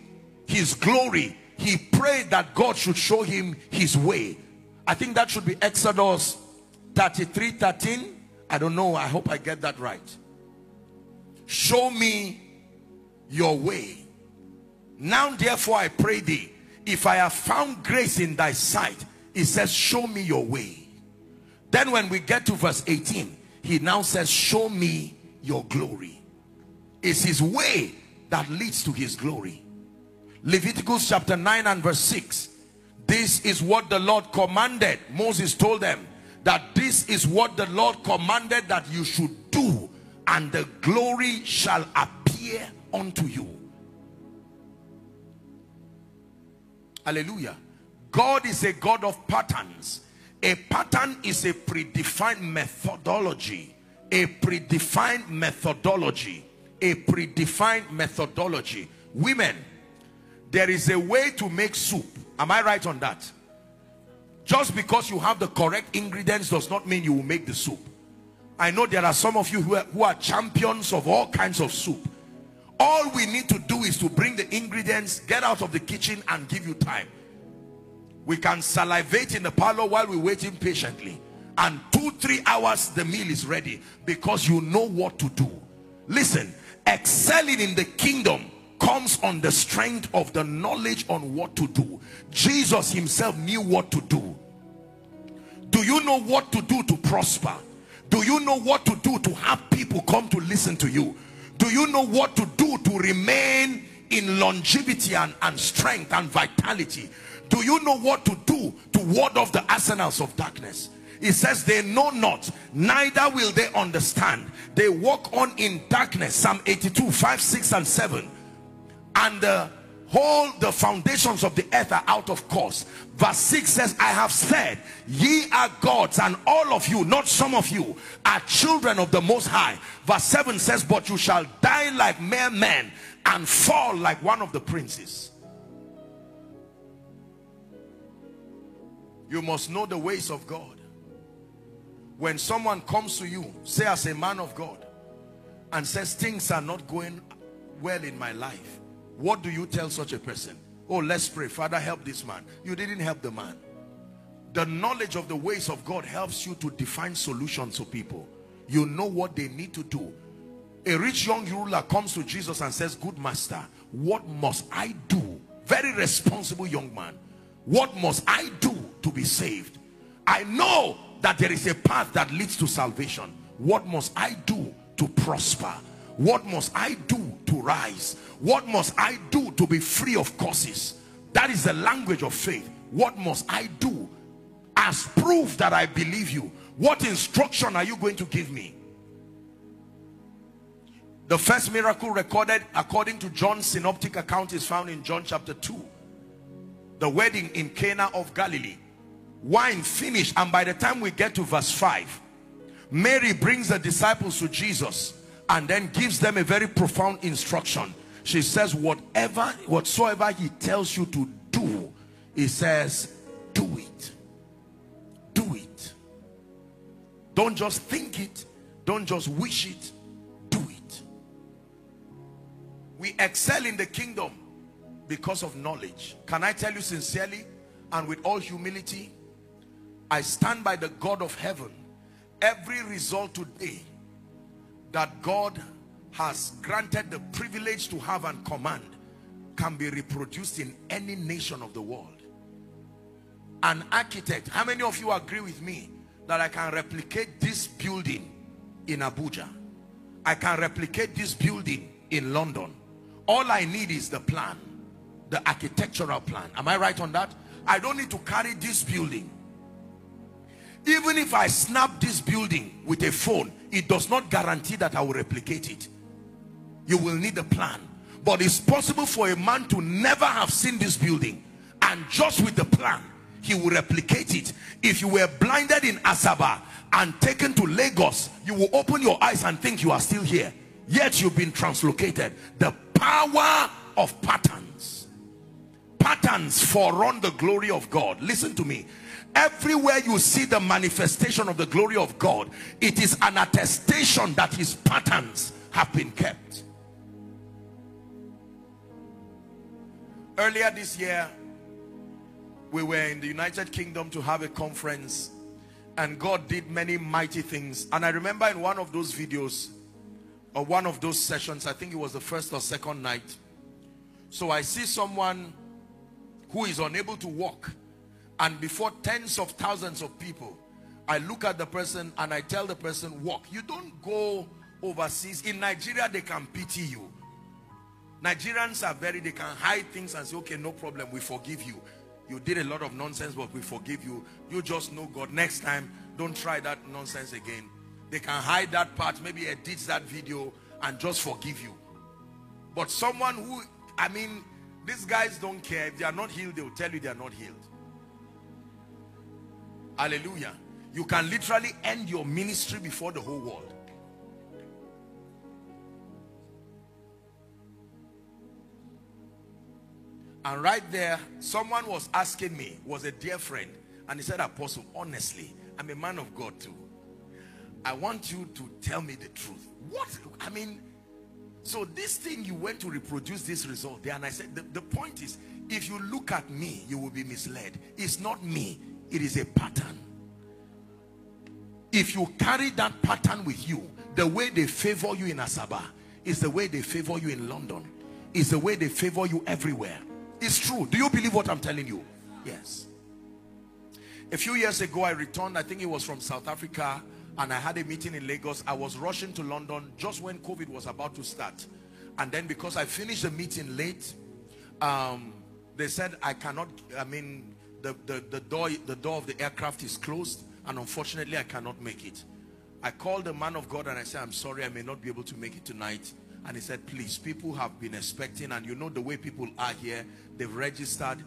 his glory he prayed that God should show him his way. I think that should be Exodus 33 13 I don't know. I hope I get that right. Show me your way. Now therefore I pray thee if I have found grace in thy sight he says show me your way. Then when we get to verse 18 he now says show me your glory it's his way that leads to his glory Leviticus chapter 9 and verse 6 this is what the Lord commanded. Moses told them that this is what the Lord commanded that you should do and the glory shall appear unto you. Hallelujah. God is a God of patterns. A pattern is a predefined methodology. A predefined methodology. A predefined methodology. Women, there is a way to make soup Am I right on that? Just because you have the correct ingredients does not mean you will make the soup. I know there are some of you who are, who are champions of all kinds of soup. All we need to do is to bring the ingredients, get out of the kitchen and give you time. We can salivate in the parlor while we're waiting patiently. And two, three hours the meal is ready because you know what to do. Listen, excelling in the kingdom comes on the strength of the knowledge on what to do. Jesus himself knew what to do. Do you know what to do to prosper? Do you know what to do to have people come to listen to you? Do you know what to do to remain in longevity and, and strength and vitality? Do you know what to do to ward off the arsenals of darkness? It says they know not, neither will they understand. They walk on in darkness. Psalm 82, 5, 6 and 7 and uh, the whole the foundations of the earth are out of course. Verse 6 says i have said ye are gods and all of you not some of you are children of the most high. Verse 7 says but you shall die like mere men and fall like one of the princes. You must know the ways of god when someone comes to you say as a man of god and says things are not going well in my life what do you tell such a person? Oh, let's pray. Father, help this man. You didn't help the man. The knowledge of the ways of God helps you to define solutions to people. You know what they need to do. A rich young ruler comes to Jesus and says, good master, what must I do? Very responsible young man. What must I do to be saved? I know that there is a path that leads to salvation. What must I do to prosper? What must I do to rise? What must I do to be free of causes? That is the language of faith. What must I do as proof that I believe you? What instruction are you going to give me? The first miracle recorded according to John's synoptic account is found in John chapter 2. The wedding in Cana of Galilee. Wine finished and by the time we get to verse 5, Mary brings the disciples to Jesus and then gives them a very profound instruction. She says whatever whatsoever he tells you to do he says do it. Do it. Don't just think it. Don't just wish it. Do it. We excel in the kingdom because of knowledge. Can i tell you sincerely and with all humility I stand by the God of heaven. Every result today that God has granted the privilege to have and command can be reproduced in any nation of the world. An architect, how many of you agree with me that I can replicate this building in Abuja? I can replicate this building in London. All I need is the plan, the architectural plan. Am I right on that? I don't need to carry this building. Even if I snap this building with a phone, it does not guarantee that I will replicate it. You will need a plan. But it's possible for a man to never have seen this building and just with the plan, he will replicate it. If you were blinded in Asaba and taken to Lagos, you will open your eyes and think you are still here. Yet you've been translocated. The power of patterns. Patterns forerun the glory of God. Listen to me. Everywhere you see the manifestation of the glory of God, it is an attestation that his patterns have been kept. Earlier this year, we were in the United Kingdom to have a conference and God did many mighty things. And I remember in one of those videos or one of those sessions, I think it was the first or second night. So I see someone who is unable to walk and before tens of thousands of people, I look at the person and I tell the person, walk. You don't go overseas. In Nigeria, they can pity you. Nigerians are very, they can hide things and say, okay, no problem, we forgive you. You did a lot of nonsense, but we forgive you. You just know God. Next time, don't try that nonsense again. They can hide that part, maybe edit that video and just forgive you. But someone who, I mean, these guys don't care. If they are not healed, they will tell you they are not healed. Hallelujah. You can literally end your ministry before the whole world. And right there, someone was asking me, was a dear friend, and he said, Apostle, honestly, I'm a man of God too. I want you to tell me the truth. What? I mean, so this thing you went to reproduce this result there, and I said, the, the point is, if you look at me, you will be misled. It's not me, it is a pattern. If you carry that pattern with you, the way they favor you in Asaba is the way they favor you in London, is the way they favor you everywhere. It's true. Do you believe what I'm telling you? Yes. A few years ago, I returned, I think it was from South Africa, and I had a meeting in Lagos. I was rushing to London just when COVID was about to start. And then because I finished the meeting late, um, they said I cannot, I mean, the, the, the, door, the door of the aircraft is closed, and unfortunately, I cannot make it. I called the man of God and I said, I'm sorry, I may not be able to make it tonight. And he said, please, people have been expecting, and you know the way people are here, they've registered.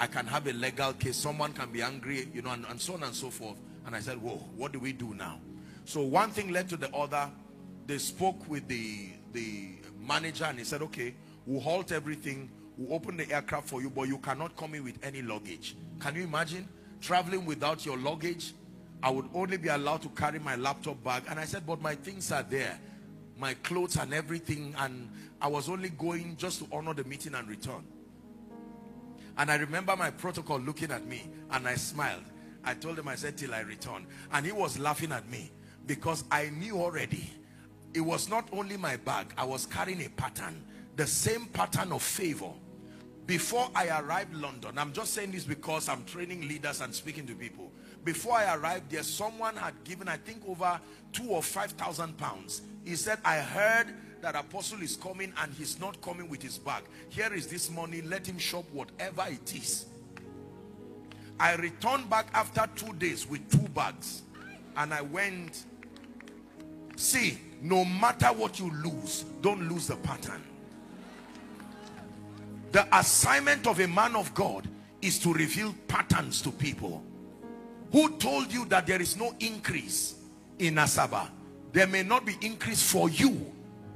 I can have a legal case. Someone can be angry, you know, and, and so on and so forth. And I said, whoa, what do we do now? So one thing led to the other. They spoke with the, the manager and he said, okay, we'll halt everything. We'll open the aircraft for you, but you cannot come in with any luggage. Can you imagine traveling without your luggage? I would only be allowed to carry my laptop bag. And I said, but my things are there my clothes and everything and I was only going just to honor the meeting and return and I remember my protocol looking at me and I smiled I told him I said till I return and he was laughing at me because I knew already it was not only my bag I was carrying a pattern the same pattern of favor before I arrived London I'm just saying this because I'm training leaders and speaking to people before I arrived there someone had given I think over two or five thousand pounds he said, I heard that apostle is coming and he's not coming with his bag. Here is this money. Let him shop whatever it is. I returned back after two days with two bags. And I went, see, no matter what you lose, don't lose the pattern. The assignment of a man of God is to reveal patterns to people. Who told you that there is no increase in Asaba? There may not be increase for you,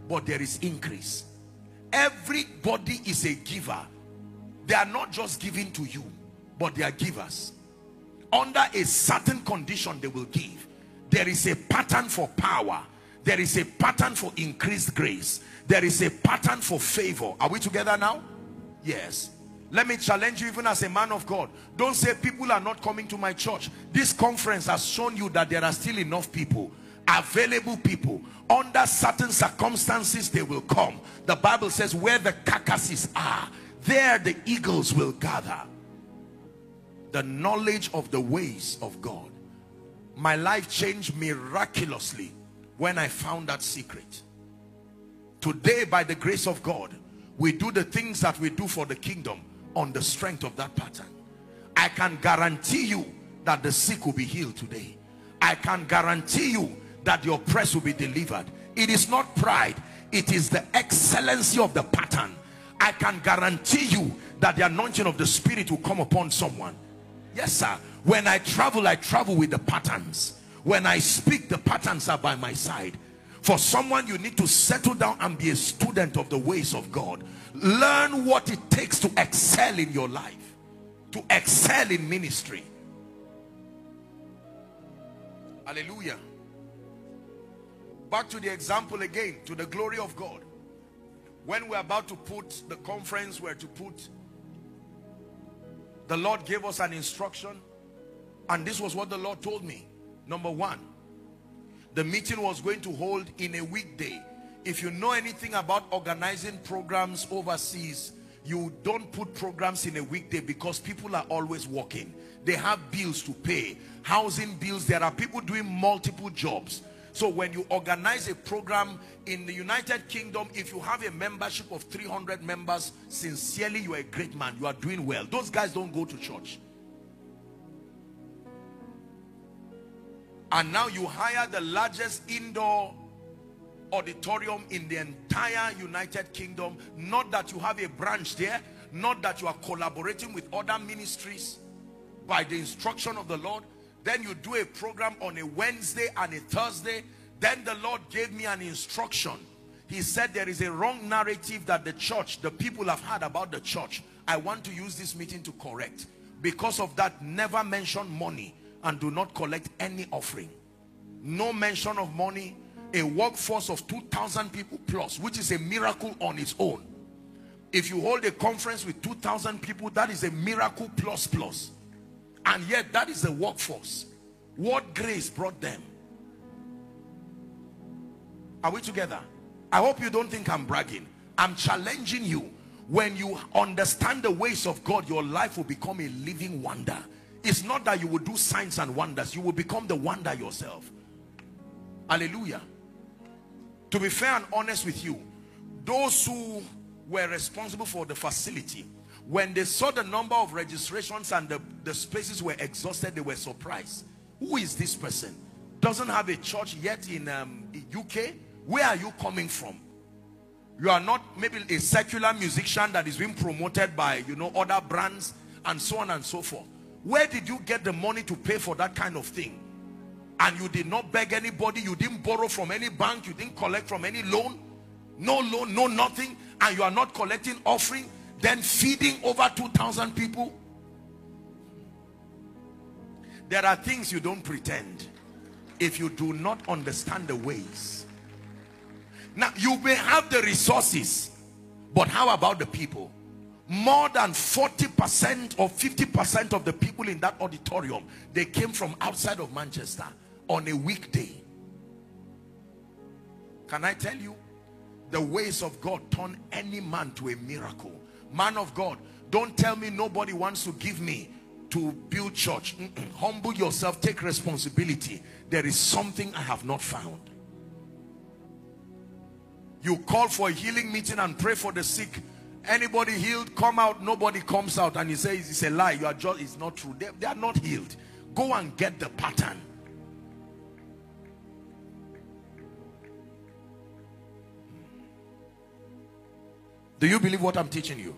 but there is increase. Everybody is a giver. They are not just giving to you, but they are givers. Under a certain condition, they will give. There is a pattern for power. There is a pattern for increased grace. There is a pattern for favor. Are we together now? Yes. Let me challenge you even as a man of God. Don't say people are not coming to my church. This conference has shown you that there are still enough people, available people. Under certain circumstances, they will come. The Bible says where the carcasses are, there the eagles will gather. The knowledge of the ways of God. My life changed miraculously when I found that secret. Today, by the grace of God, we do the things that we do for the kingdom on the strength of that pattern. I can guarantee you that the sick will be healed today. I can guarantee you that the oppressed will be delivered. It is not pride. It is the excellency of the pattern. I can guarantee you that the anointing of the spirit will come upon someone. Yes, sir. When I travel, I travel with the patterns. When I speak, the patterns are by my side. For someone, you need to settle down and be a student of the ways of God. Learn what it takes to excel in your life, to excel in ministry. Hallelujah. Back to the example again, to the glory of God. When we're about to put the conference, we're to put, the Lord gave us an instruction. And this was what the Lord told me. Number one, the meeting was going to hold in a weekday. If you know anything about organizing programs overseas you don't put programs in a weekday because people are always working. They have bills to pay housing bills. There are people doing multiple jobs. So when you organize a program in the United Kingdom if you have a membership of 300 members sincerely you are a great man. You are doing well. Those guys don't go to church and now you hire the largest indoor auditorium in the entire United Kingdom. Not that you have a branch there, not that you are collaborating with other ministries by the instruction of the Lord. Then you do a program on a Wednesday and a Thursday. Then the Lord gave me an instruction. He said there is a wrong narrative that the church, the people have had about the church. I want to use this meeting to correct. Because of that, never mention money and do not collect any offering. No mention of money, a workforce of 2,000 people plus, which is a miracle on its own. If you hold a conference with 2,000 people, that is a miracle plus plus. And yet that is a workforce. What grace brought them? Are we together? I hope you don't think I'm bragging. I'm challenging you. When you understand the ways of God, your life will become a living wonder. It's not that you will do signs and wonders. You will become the wonder yourself. Hallelujah. To be fair and honest with you those who were responsible for the facility when they saw the number of registrations and the, the spaces were exhausted they were surprised. Who is this person? Doesn't have a church yet in um, UK where are you coming from? You are not maybe a secular musician that is being promoted by you know other brands and so on and so forth where did you get the money to pay for that kind of thing? And you did not beg anybody you didn't borrow from any bank you didn't collect from any loan? No loan no nothing and you are not collecting offering then feeding over 2,000 people? There are things you don't pretend if you do not understand the ways. Now you may have the resources but how about the people more than 40% or 50% of the people in that auditorium they came from outside of Manchester on a weekday. Can I tell you? The ways of God turn any man to a miracle. Man of God, don't tell me nobody wants to give me to build church. Humble yourself, take responsibility. There is something I have not found. You call for a healing meeting and pray for the sick. Anybody healed, come out. Nobody comes out and he says it's a lie. You are just, it's not true. They, they are not healed. Go and get the pattern. Do you believe what I'm teaching you?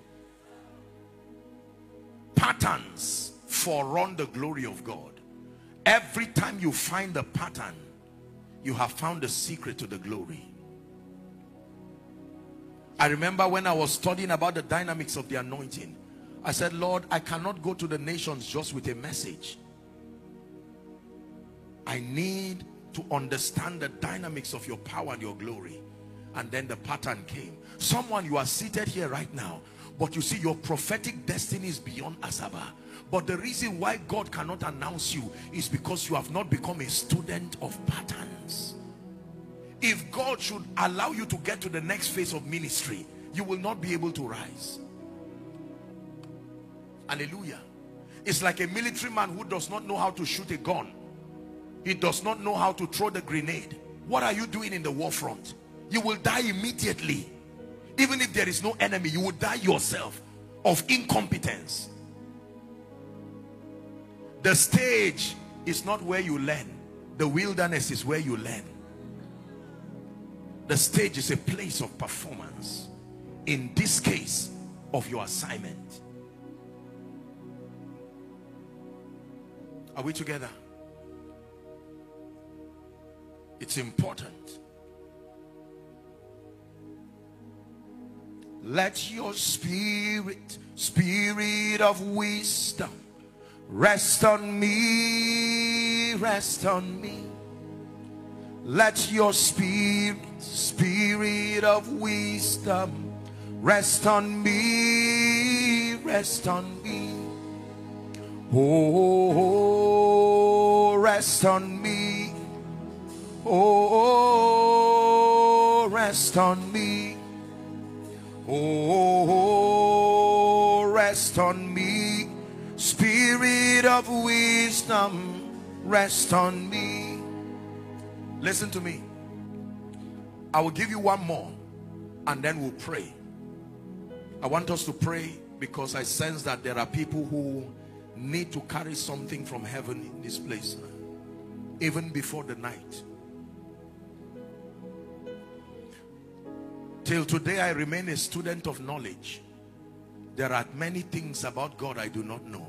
Patterns forerun the glory of God. Every time you find the pattern, you have found the secret to the glory. I remember when I was studying about the dynamics of the anointing, I said, Lord, I cannot go to the nations just with a message. I need to understand the dynamics of your power and your glory. And then the pattern came. Someone, you are seated here right now. But you see, your prophetic destiny is beyond Asaba. But the reason why God cannot announce you is because you have not become a student of patterns. If God should allow you to get to the next phase of ministry, you will not be able to rise. Hallelujah. It's like a military man who does not know how to shoot a gun. He does not know how to throw the grenade. What are you doing in the war front? You will die immediately. Even if there is no enemy, you will die yourself of incompetence. The stage is not where you learn. The wilderness is where you learn. The stage is a place of performance. In this case, of your assignment. Are we together? It's important. Let your spirit, spirit of wisdom, rest on me, rest on me. Let your spirit, spirit of wisdom, rest on me, rest on me. Oh, rest on me. Oh, rest on me. Oh, rest on me. Spirit of wisdom, rest on me. Listen to me. I will give you one more and then we'll pray. I want us to pray because I sense that there are people who need to carry something from heaven in this place even before the night. Till today I remain a student of knowledge. There are many things about God I do not know.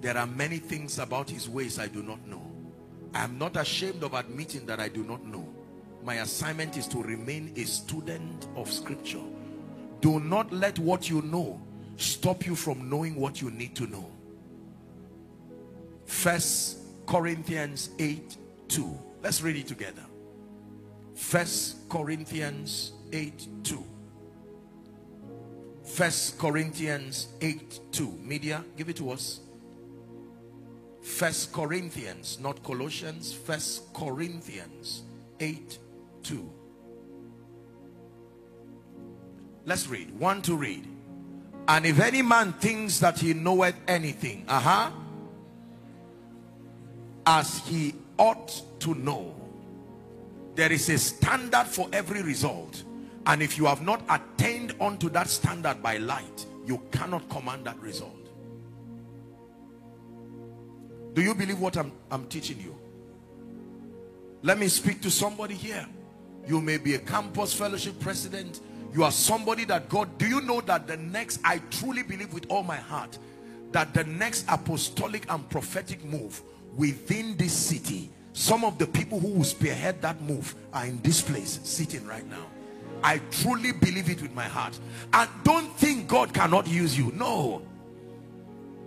There are many things about his ways I do not know I am not ashamed of admitting that I do not know my assignment is to remain a student of scripture do not let what you know stop you from knowing what you need to know First Corinthians 8 2. Let's read it together. First Corinthians 8 2. First Corinthians 8 2. Media, give it to us. First Corinthians, not Colossians. First Corinthians 8 2. Let's read. One to read. And if any man thinks that he knoweth anything, uh-huh as he ought to know there is a standard for every result and if you have not attained unto that standard by light you cannot command that result do you believe what I'm, I'm teaching you? Let me speak to somebody here. You may be a campus fellowship president. You are somebody that God do you know that the next I truly believe with all my heart that the next apostolic and prophetic move within this city some of the people who will spearhead that move are in this place sitting right now. I truly believe it with my heart. And don't think God cannot use you. No.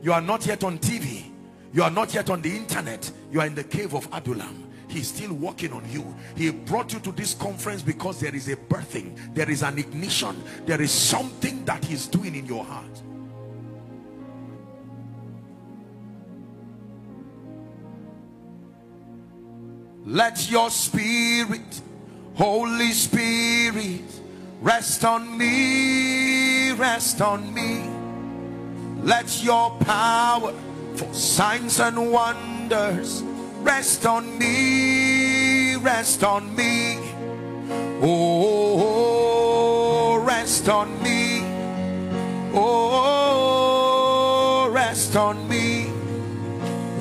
You are not yet on TV you are not yet on the internet. You are in the cave of Adullam he's still working on you. He brought you to this conference because there is a birthing. There is an ignition. There is something that he's doing in your heart. Let your spirit, Holy Spirit, rest on me, rest on me. Let your power for signs and wonders rest on me, rest on me. Oh, rest on me. Oh, rest on me.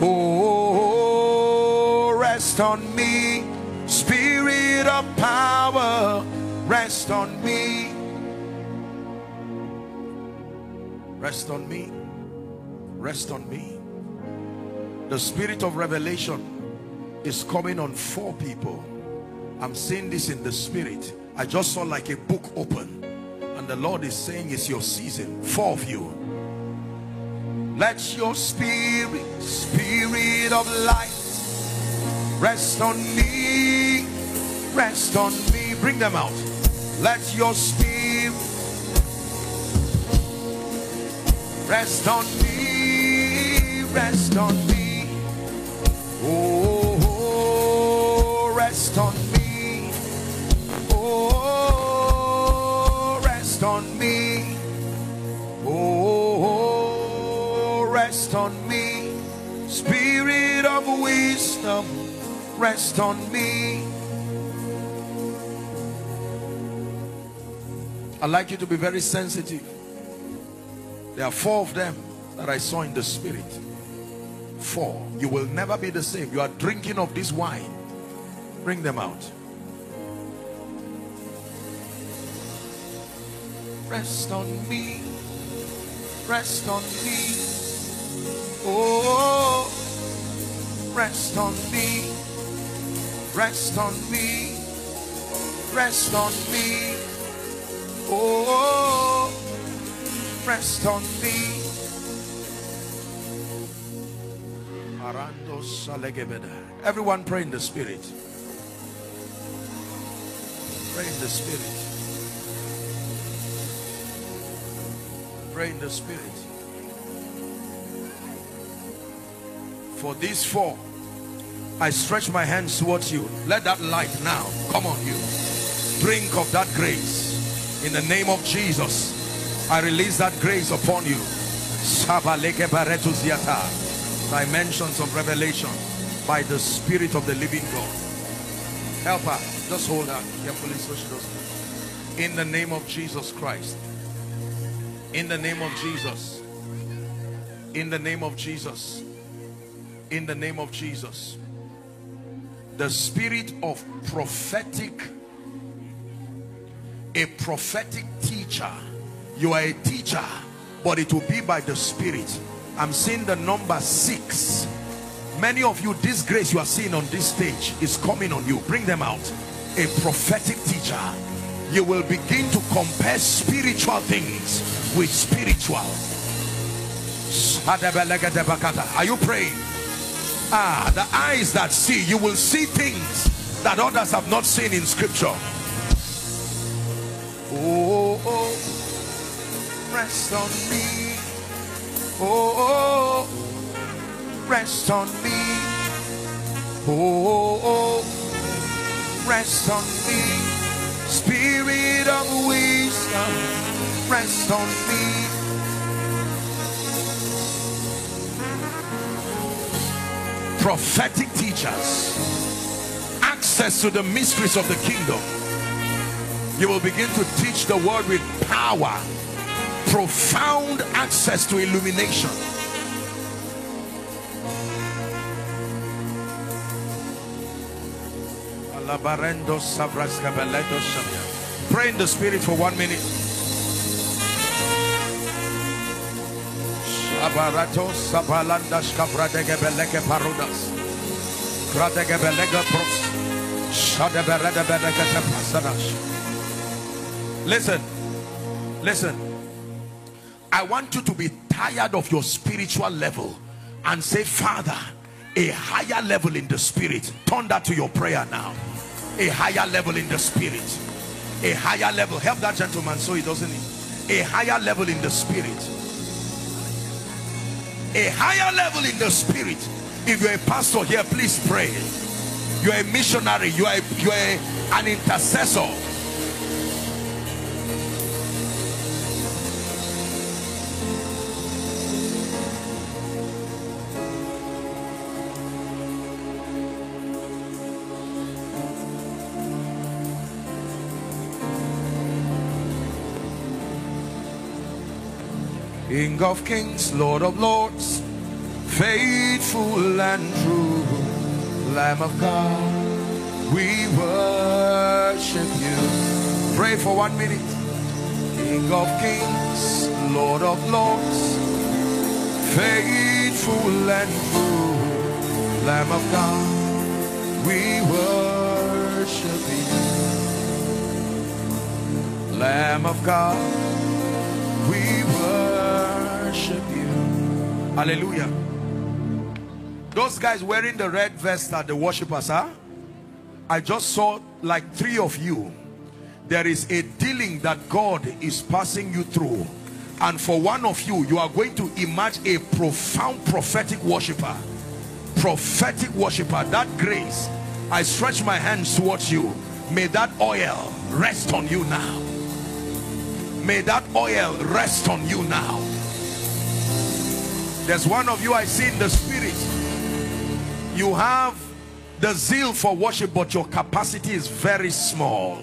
Oh, rest on me spirit of power rest on me rest on me rest on me the spirit of revelation is coming on four people. I'm seeing this in the spirit. I just saw like a book open and the lord is saying it's your season. Four of you. Let your spirit spirit of light rest on me. Rest on me. Bring them out. Let your spirit Rest on me, rest on me. Oh, rest on me. Oh, rest on me. Oh, rest on me. Spirit of wisdom, rest on me. I'd like you to be very sensitive. There are four of them that I saw in the spirit. Four. You will never be the same. You are drinking of this wine. Bring them out. Rest on me. Rest on me. Oh, rest on me. Rest on me. Rest on me. Oh, rest on me. Everyone pray in the spirit. Pray in the spirit. Pray in the spirit. For these four, I stretch my hands towards you. Let that light now come on you. Drink of that grace. In the name of Jesus, I release that grace upon you. Dimensions of revelation by the Spirit of the living God. Help her. Just hold her carefully so she doesn't. In the name of Jesus Christ. In the name of Jesus. In the name of Jesus. In the name of Jesus. The spirit of prophetic a prophetic teacher you are a teacher but it will be by the spirit i'm seeing the number six. Many of you this grace you are seeing on this stage is coming on you. Bring them out. A prophetic teacher. You will begin to compare spiritual things with spiritual. Are you praying? Ah the eyes that see you will see things that others have not seen in scripture. Oh, oh, rest on me. Oh, oh, rest on me. Oh, oh, rest on me. Spirit of wisdom, rest on me. Prophetic teachers, access to the mysteries of the kingdom you will begin to teach the word with power profound access to illumination. Pray in the spirit for one minute. Shabarato Sabalanda Skabradegabeleke Parudas Gradegabelega Pros. Shadebereda Bedekata Listen, listen. I want you to be tired of your spiritual level and say, Father, a higher level in the spirit. Turn that to your prayer now. A higher level in the spirit. A higher level. Help that gentleman so he doesn't. A higher level in the spirit. A higher level in the spirit. If you're a pastor here, please pray. You're a missionary. You are, you are an intercessor King of kings, Lord of lords, faithful and true, Lamb of God, we worship you. Pray for one minute. King of kings, Lord of lords, faithful and true, Lamb of God, we worship you. Lamb of God, we worship worship you. Hallelujah. Those guys wearing the red vest are the worshippers, huh? I just saw like three of you. There is a dealing that God is passing you through and for one of you you are going to emerge a profound prophetic worshiper prophetic worshiper that grace I stretch my hands towards you may that oil rest on you now may that oil rest on you now there's one of you I see in the spirit. You have the zeal for worship but your capacity is very small.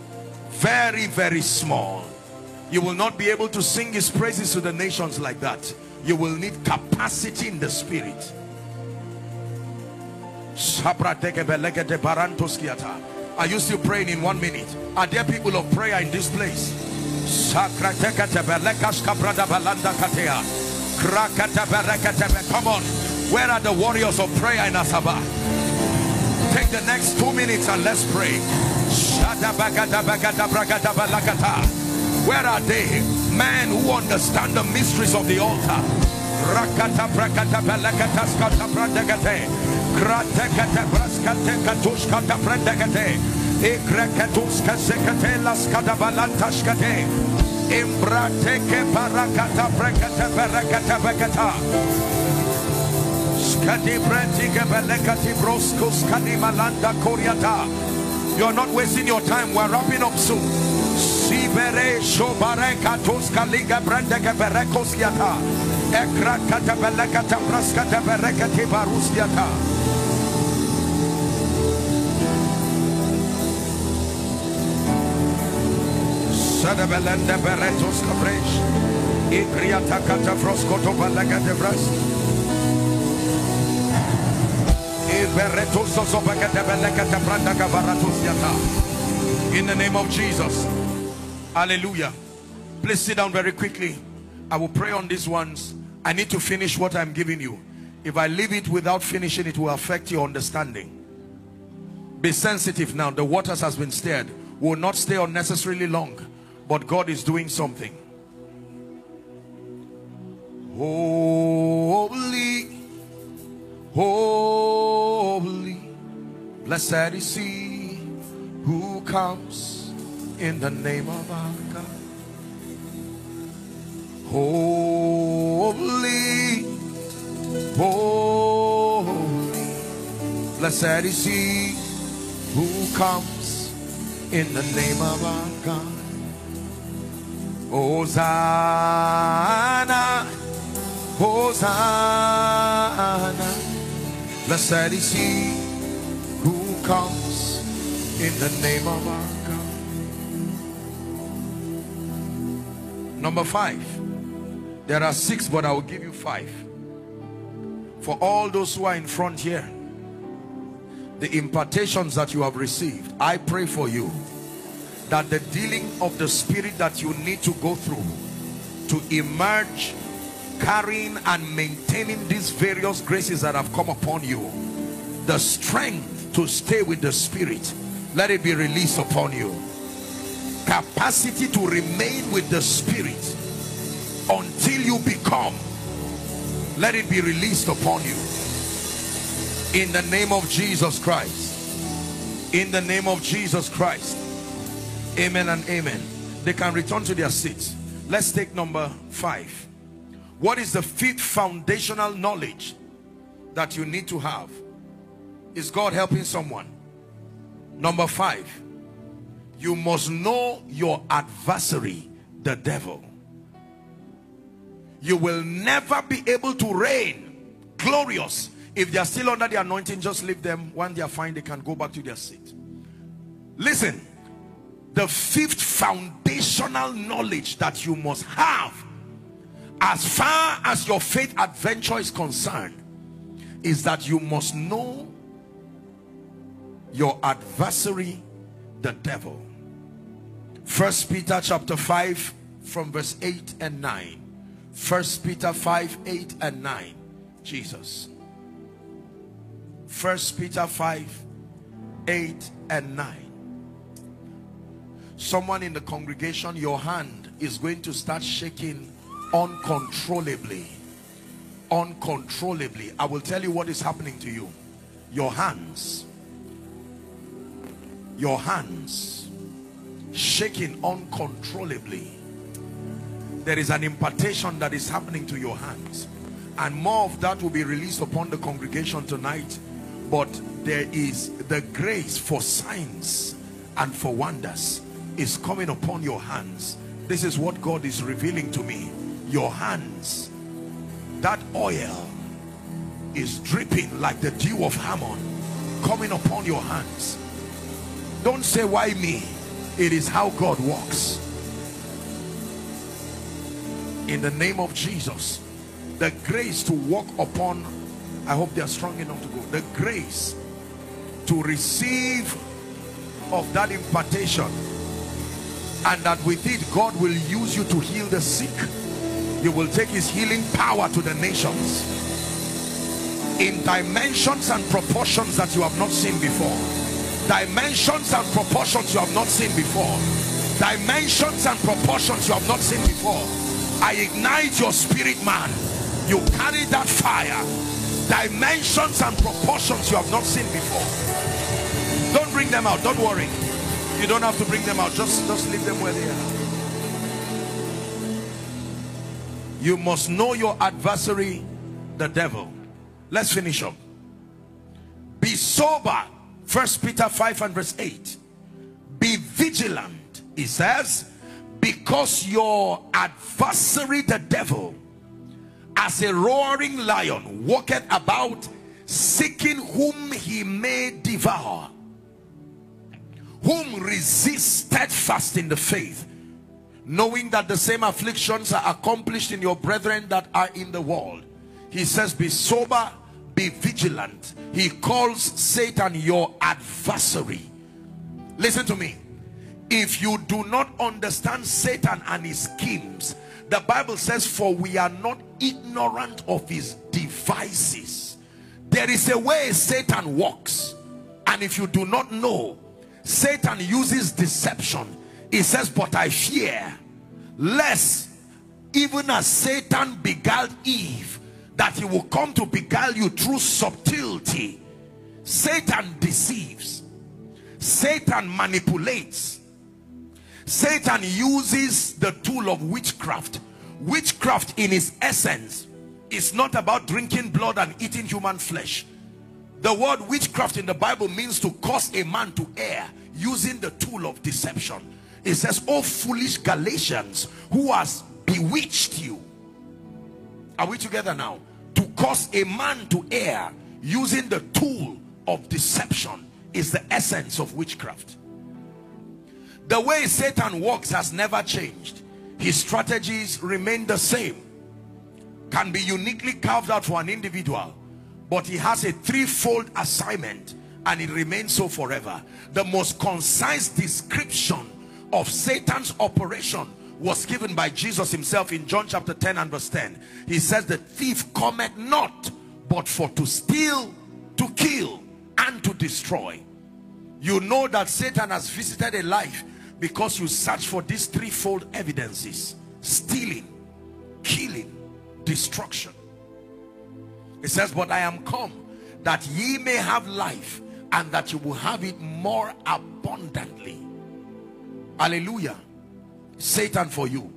Very very small. You will not be able to sing his praises to the nations like that. You will need capacity in the spirit. Are you still praying in one minute? Are there people of prayer in this place come on. Where are the warriors of prayer in Asaba? Take the next two minutes and let's pray. Where are they? Men who understand the mysteries of the altar imbrateke parakata brantike belekati broskus kani malanda koryata you're not wasting your time we're wrapping up soon. Sibere shobare katos kaliga brande geberekos yata. Ekra kata belekata praskata berekati barus Beretos belega de. Iberetos osobekate belekate branda yata. In the name of Jesus. Hallelujah. Please sit down very quickly. I will pray on these ones. I need to finish what I'm giving you. If I leave it without finishing, it will affect your understanding. Be sensitive now. The waters has been stirred. Will not stay unnecessarily long. But God is doing something. Holy, holy, blessed is he who comes in the name of our God. Holy, holy, blessed is he who comes in the name of our God. Hosanna, Hosanna, blessed is he who comes in the name of our God. Number five. There are six, but I will give you five. For all those who are in front here, the impartations that you have received, I pray for you that the dealing of the spirit that you need to go through to emerge carrying and maintaining these various graces that have come upon you the strength to stay with the spirit let it be released upon you. Capacity to remain with the spirit until you become let it be released upon you. In the name of Jesus Christ. In the name of Jesus Christ amen and amen. They can return to their seats. Let's take number five. What is the fifth foundational knowledge that you need to have? Is God helping someone? Number five. You must know your adversary the devil. You will never be able to reign glorious if they are still under the anointing. Just leave them. When they are fine they can go back to their seat. Listen the fifth foundational knowledge that you must have as far as your faith adventure is concerned is that you must know your adversary the devil first peter chapter 5 from verse 8 and 9 First Peter 5, 8 and 9. Jesus. First Peter 5, 8 and 9. Someone in the congregation, your hand is going to start shaking uncontrollably. Uncontrollably. I will tell you what is happening to you. Your hands. Your hands shaking uncontrollably there is an impartation that is happening to your hands and more of that will be released upon the congregation tonight but there is the grace for signs and for wonders is coming upon your hands. This is what God is revealing to me. Your hands that oil is dripping like the dew of Hermon coming upon your hands. Don't say why me? It is how God walks in the name of Jesus the grace to walk upon I hope they are strong enough to go. The grace to receive of that impartation and that with it God will use you to heal the sick. You will take his healing power to the nations. In dimensions and proportions that you have not seen before. Dimensions and proportions you have not seen before. Dimensions and proportions you have not seen before. I ignite your spirit man. You carry that fire. Dimensions and proportions you have not seen before. Don't bring them out. Don't worry you don't have to bring them out. Just just leave them where they are. You must know your adversary the devil. Let's finish up. Be sober. First peter 5 and verse 8 be vigilant he says because your adversary the devil as a roaring lion walketh about seeking whom he may devour whom resist steadfast in the faith knowing that the same afflictions are accomplished in your brethren that are in the world. He says be sober be vigilant. He calls satan your adversary. Listen to me. If you do not understand satan and his schemes the bible says for we are not ignorant of his devices. There is a way satan walks. And if you do not know satan uses deception. He says but i fear lest even as satan beguiled eve that he will come to beguile you through subtlety. Satan deceives. Satan manipulates. Satan uses the tool of witchcraft. Witchcraft in its essence is not about drinking blood and eating human flesh the word witchcraft in the bible means to cause a man to err using the tool of deception. It says oh foolish galatians who has bewitched you. Are we together now? To cause a man to err using the tool of deception is the essence of witchcraft. The way satan works has never changed. His strategies remain the same. Can be uniquely carved out for an individual but he has a threefold assignment and it remains so forever. The most concise description of satan's operation was given by jesus himself in john chapter 10 and verse 10 he says the thief cometh not but for to steal to kill and to destroy. You know that satan has visited a life because you search for these threefold evidences stealing killing destruction it says but i am come that ye may have life and that you will have it more abundantly. Hallelujah. Satan for you.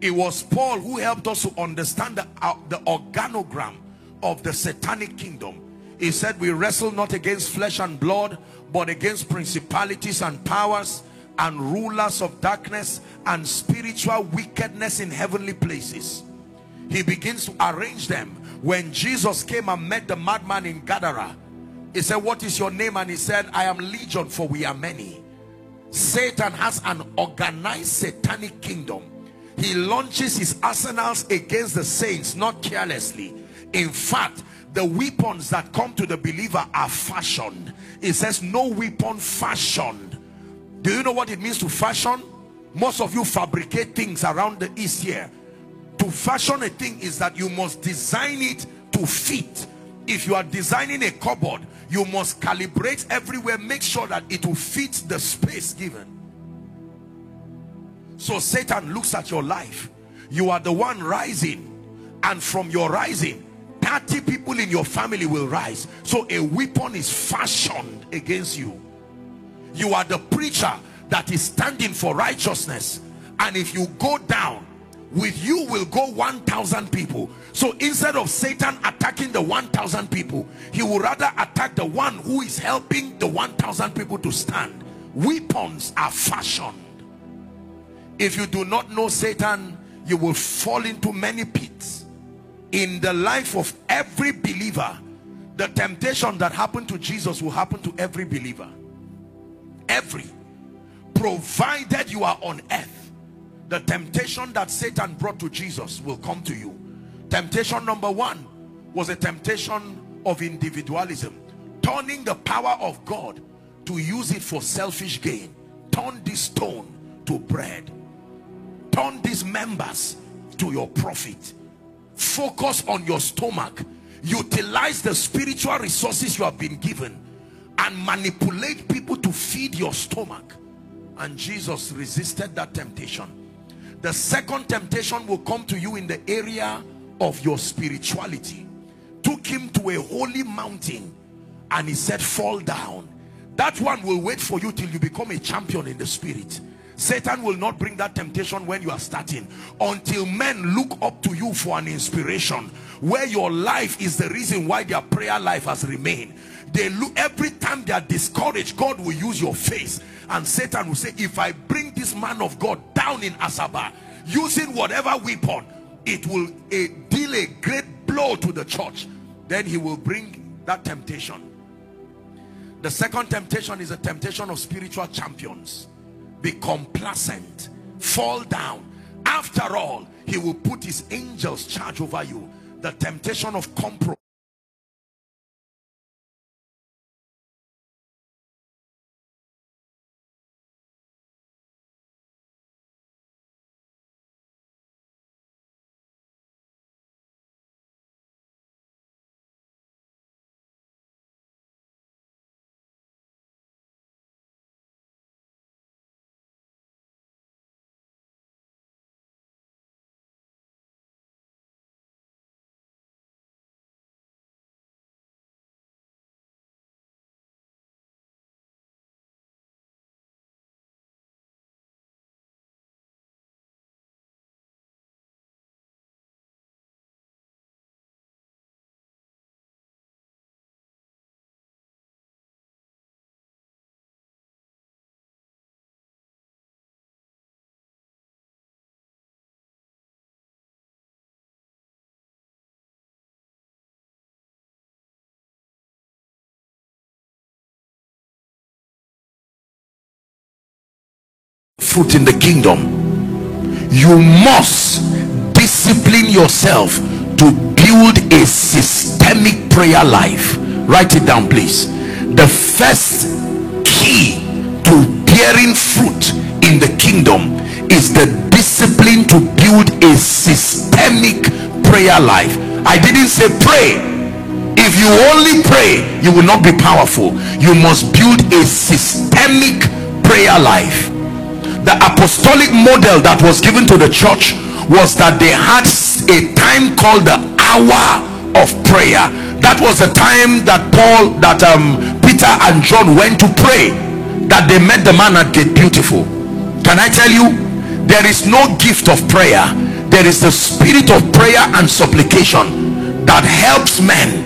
It was paul who helped us to understand the, uh, the organogram of the satanic kingdom. He said we wrestle not against flesh and blood but against principalities and powers and rulers of darkness and spiritual wickedness in heavenly places. He begins to arrange them when jesus came and met the madman in gadara he said what is your name? And he said i am legion for we are many. Satan has an organized satanic kingdom. He launches his arsenals against the saints not carelessly. In fact the weapons that come to the believer are fashioned. It says no weapon fashioned. Do you know what it means to fashion? Most of you fabricate things around the east here. To fashion a thing is that you must design it to fit. If you are designing a cupboard, you must calibrate everywhere, make sure that it will fit the space given. So Satan looks at your life. You are the one rising. And from your rising, 30 people in your family will rise. So a weapon is fashioned against you you are the preacher that is standing for righteousness and if you go down with you will go 1,000 people. So instead of Satan attacking the 1,000 people, he will rather attack the one who is helping the 1,000 people to stand. Weapons are fashioned. If you do not know Satan, you will fall into many pits. In the life of every believer, the temptation that happened to Jesus will happen to every believer. Every. Provided you are on earth the temptation that Satan brought to Jesus will come to you. Temptation number one was a temptation of individualism. Turning the power of God to use it for selfish gain. Turn this stone to bread. Turn these members to your profit. Focus on your stomach. Utilize the spiritual resources you have been given and manipulate people to feed your stomach. And Jesus resisted that temptation the second temptation will come to you in the area of your spirituality. Took him to a holy mountain and he said fall down. That one will wait for you till you become a champion in the spirit. Satan will not bring that temptation when you are starting. Until men look up to you for an inspiration where your life is the reason why their prayer life has remained. They look every time they are discouraged God will use your face and Satan will say if I bring this man of God down in Asaba using whatever weapon it will a, deal a great blow to the church. Then he will bring that temptation. The second temptation is a temptation of spiritual champions. Be complacent. Fall down. After all he will put his angels charge over you. The temptation of compromise fruit in the kingdom you must discipline yourself to build a systemic prayer life. Write it down please. The first key to bearing fruit in the kingdom is the discipline to build a systemic prayer life. I didn't say pray. If you only pray you will not be powerful. You must build a systemic prayer life the apostolic model that was given to the church was that they had a time called the hour of prayer. That was the time that paul that um peter and john went to pray that they met the man at gate beautiful. Can i tell you? There is no gift of prayer. There is the spirit of prayer and supplication that helps men.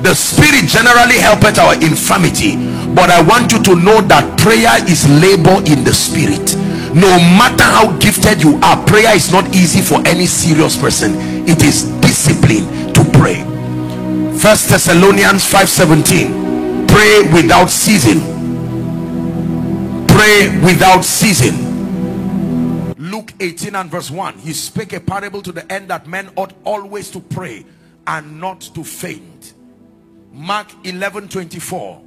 The spirit generally helpeth our infirmity. But i want you to know that prayer is labor in the spirit no matter how gifted you are prayer is not easy for any serious person. It is discipline to pray. First thessalonians 5 17 pray without ceasing. Pray without ceasing. Luke 18 and verse 1 he spake a parable to the end that men ought always to pray and not to faint. Mark 11 24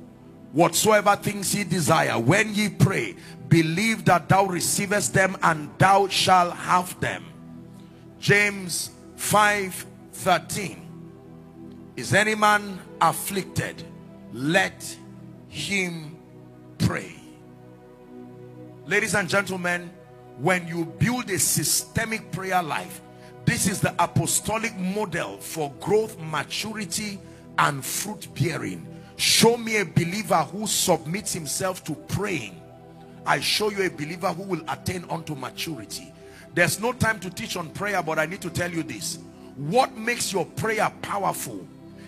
whatsoever things ye desire when ye pray believe that thou receivest them and thou shalt have them. James 5 13 is any man afflicted? Let him pray. Ladies and gentlemen when you build a systemic prayer life this is the apostolic model for growth maturity and fruit bearing show me a believer who submits himself to praying. I show you a believer who will attain unto maturity. There's no time to teach on prayer but i need to tell you this. What makes your prayer powerful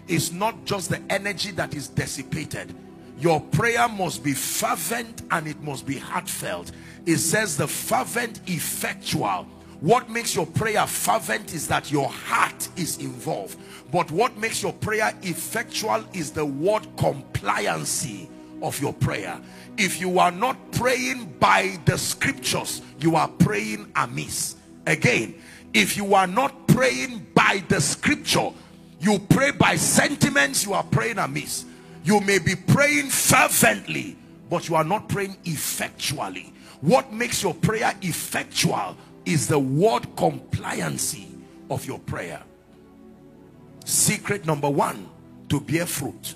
is not just the energy that is dissipated. Your prayer must be fervent and it must be heartfelt. It says the fervent effectual what makes your prayer fervent is that your heart is involved. But what makes your prayer effectual is the word compliancy of your prayer. If you are not praying by the scriptures you are praying amiss. Again if you are not praying by the scripture you pray by sentiments you are praying amiss. You may be praying fervently but you are not praying effectually. What makes your prayer effectual is the word compliancy of your prayer. Secret number one to bear fruit.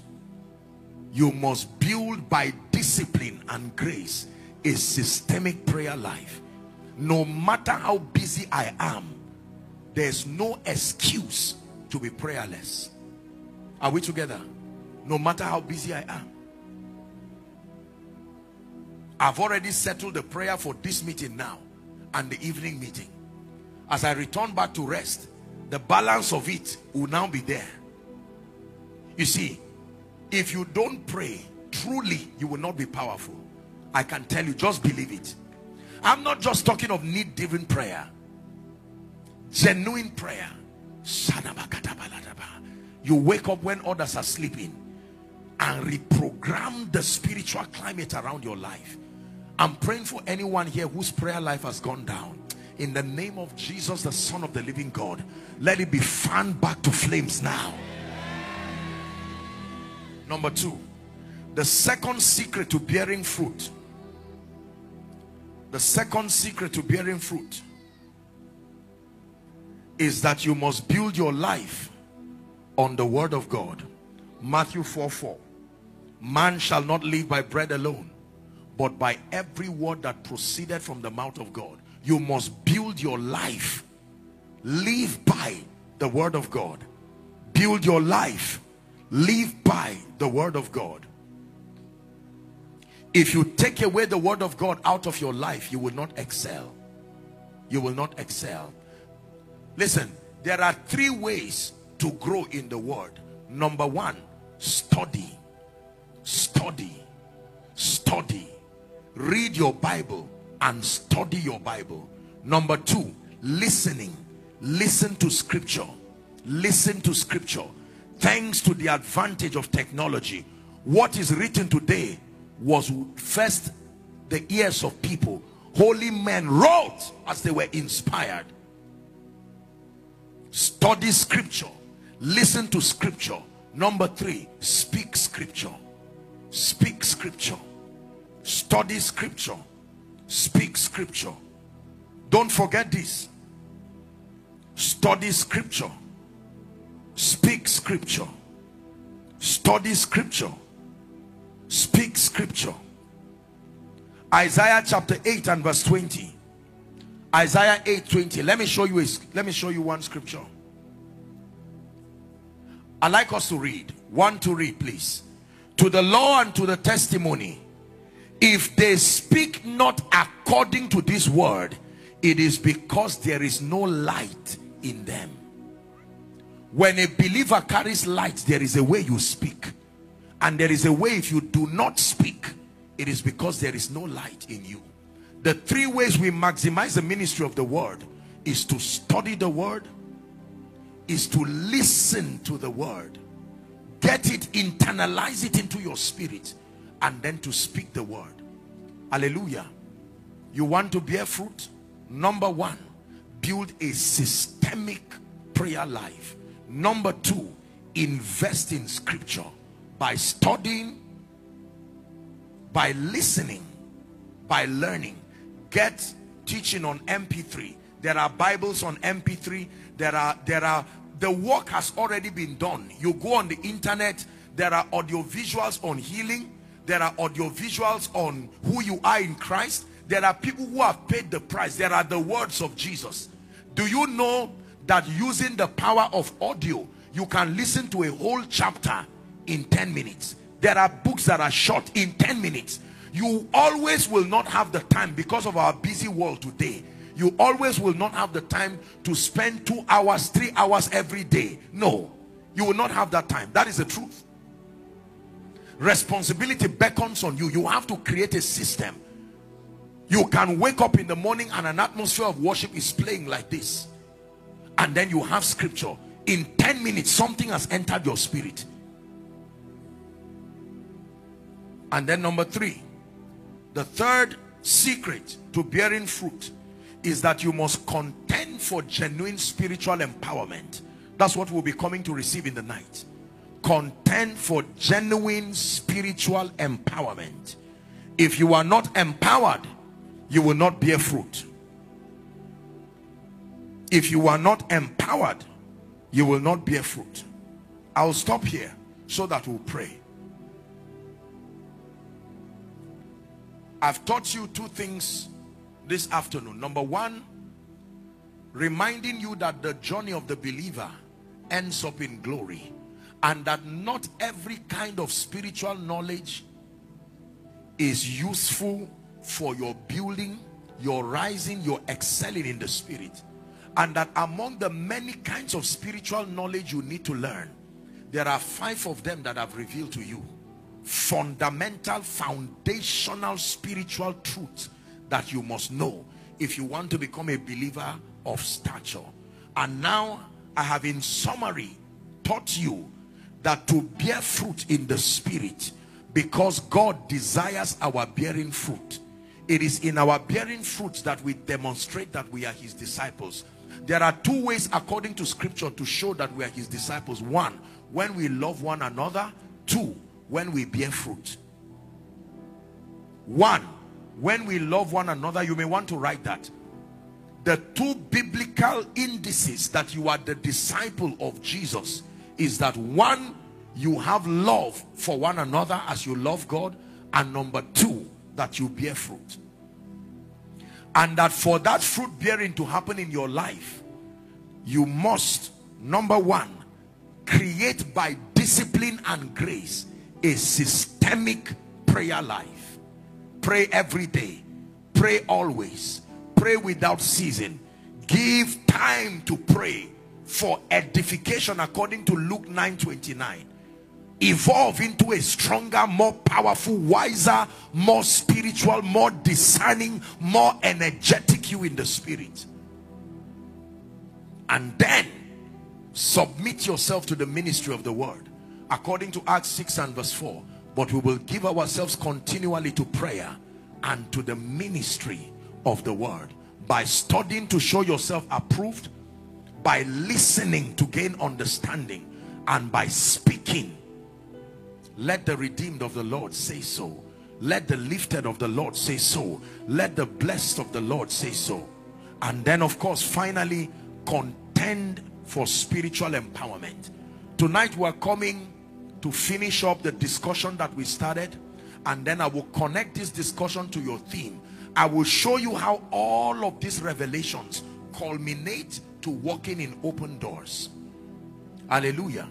You must build by discipline and grace a systemic prayer life. No matter how busy i am there's no excuse to be prayerless. Are we together? No matter how busy i am. I've already settled the prayer for this meeting now and the evening meeting. As i return back to rest the balance of it will now be there. You see if you don't pray truly you will not be powerful. I can tell you just believe it. I'm not just talking of need driven prayer. Genuine prayer. You wake up when others are sleeping and reprogram the spiritual climate around your life i'm praying for anyone here whose prayer life has gone down. In the name of jesus the son of the living god let it be fanned back to flames now. Number two the second secret to bearing fruit. The second secret to bearing fruit is that you must build your life on the word of God. Matthew 4 4 man shall not live by bread alone but by every word that proceeded from the mouth of God you must build your life. Live by the word of God. Build your life. Live by the word of God. If you take away the word of God out of your life you will not excel. You will not excel. Listen there are three ways to grow in the word. Number one study. Study. Study read your bible and study your bible. Number two listening. Listen to scripture. Listen to scripture. Thanks to the advantage of technology what is written today was first the ears of people. Holy men wrote as they were inspired. Study scripture. Listen to scripture. Number three speak scripture. Speak scripture study scripture. Speak scripture. Don't forget this. Study scripture. Speak scripture. Study scripture. Speak scripture. Isaiah chapter 8 and verse 20 isaiah 8 20 let me show you a, let me show you one scripture. I like us to read. One to read please. To the law and to the testimony if they speak not according to this word it is because there is no light in them. When a believer carries light there is a way you speak. And there is a way if you do not speak it is because there is no light in you. The three ways we maximize the ministry of the word is to study the word is to listen to the word get it internalize it into your spirit and then to speak the word. Hallelujah. You want to bear fruit? Number one build a systemic prayer life. Number two invest in scripture by studying by listening by learning. Get teaching on mp3 there are bibles on mp3 there are there are the work has already been done. You go on the internet there are audio visuals on healing there are audio visuals on who you are in christ. There are people who have paid the price. There are the words of jesus. Do you know that using the power of audio you can listen to a whole chapter in 10 minutes? There are books that are short in 10 minutes. You always will not have the time because of our busy world today. You always will not have the time to spend two hours three hours every day. No. You will not have that time. That is the truth responsibility beckons on you. You have to create a system. You can wake up in the morning and an atmosphere of worship is playing like this. And then you have scripture. In 10 minutes something has entered your spirit. And then number three the third secret to bearing fruit is that you must contend for genuine spiritual empowerment. That's what we'll be coming to receive in the night contend for genuine spiritual empowerment. If you are not empowered you will not bear fruit. If you are not empowered you will not bear fruit. I'll stop here so that we'll pray. I've taught you two things this afternoon. Number one reminding you that the journey of the believer ends up in glory and that not every kind of spiritual knowledge is useful for your building your rising your excelling in the spirit. And that among the many kinds of spiritual knowledge you need to learn there are five of them that I've revealed to you. Fundamental foundational spiritual truths that you must know if you want to become a believer of stature. And now I have in summary taught you that to bear fruit in the spirit because God desires our bearing fruit. It is in our bearing fruits that we demonstrate that we are his disciples. There are two ways according to scripture to show that we are his disciples. One when we love one another. Two when we bear fruit. One when we love one another. You may want to write that. The two biblical indices that you are the disciple of Jesus is that one you have love for one another as you love God and number two that you bear fruit. And that for that fruit bearing to happen in your life you must number one create by discipline and grace a systemic prayer life. Pray every day. Pray always. Pray without ceasing. Give time to pray for edification according to Luke 9 29 evolve into a stronger more powerful wiser more spiritual more discerning more energetic you in the spirit. And then submit yourself to the ministry of the word according to acts 6 and verse 4 but we will give ourselves continually to prayer and to the ministry of the word by studying to show yourself approved by listening to gain understanding and by speaking let the redeemed of the Lord say so. Let the lifted of the Lord say so. Let the blessed of the Lord say so. And then of course, finally, contend for spiritual empowerment. Tonight we're coming to finish up the discussion that we started. And then I will connect this discussion to your theme. I will show you how all of these revelations culminate to walking in open doors. Hallelujah.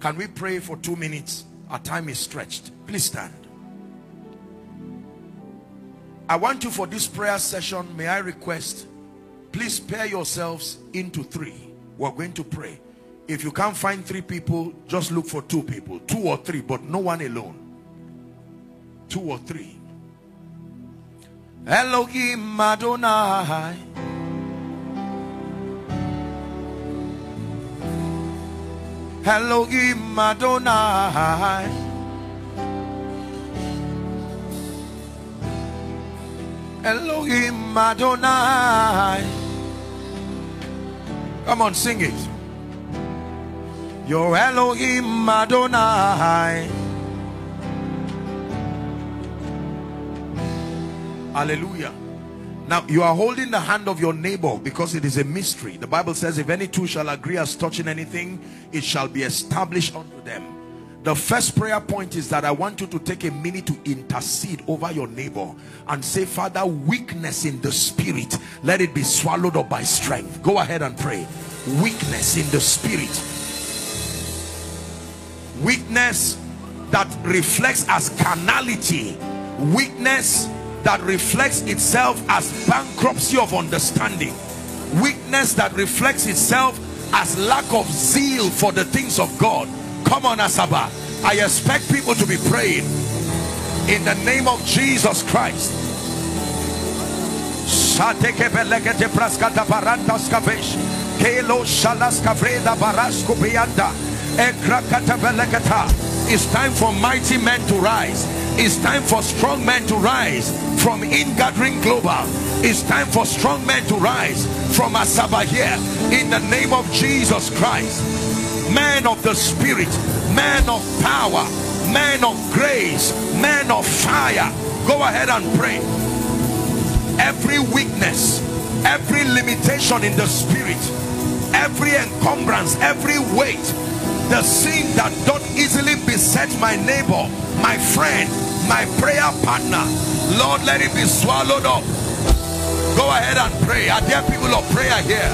Can we pray for two minutes? Our time is stretched. Please stand. I want you for this prayer session, may I request, please pair yourselves into three. We're going to pray. If you can't find three people, just look for two people. Two or three, but no one alone. Two or three. Elohim Adonai. Elohim Adonai. Elohim Adonai. Come on, sing it. Your Elohim Adonai. Hallelujah. Now you are holding the hand of your neighbor because it is a mystery. The Bible says if any two shall agree as touching anything, it shall be established unto them. The first prayer point is that I want you to take a minute to intercede over your neighbor and say, Father, weakness in the spirit, let it be swallowed up by strength. Go ahead and pray. Weakness in the spirit. Weakness that reflects as carnality. Weakness that reflects itself as bankruptcy of understanding. Weakness that reflects itself as lack of zeal for the things of God. Come on Asaba. I expect people to be praying. In the name of Jesus Christ it's time for mighty men to rise. It's time for strong men to rise from in-gathering global. It's time for strong men to rise from Asaba here in the name of Jesus Christ. Man of the spirit man of power man of grace man of fire go ahead and pray. Every weakness every limitation in the spirit every encumbrance every weight the sin that don't easily beset my neighbor my friend my prayer partner. Lord let it be swallowed up. Go ahead and pray. Are there people of prayer here?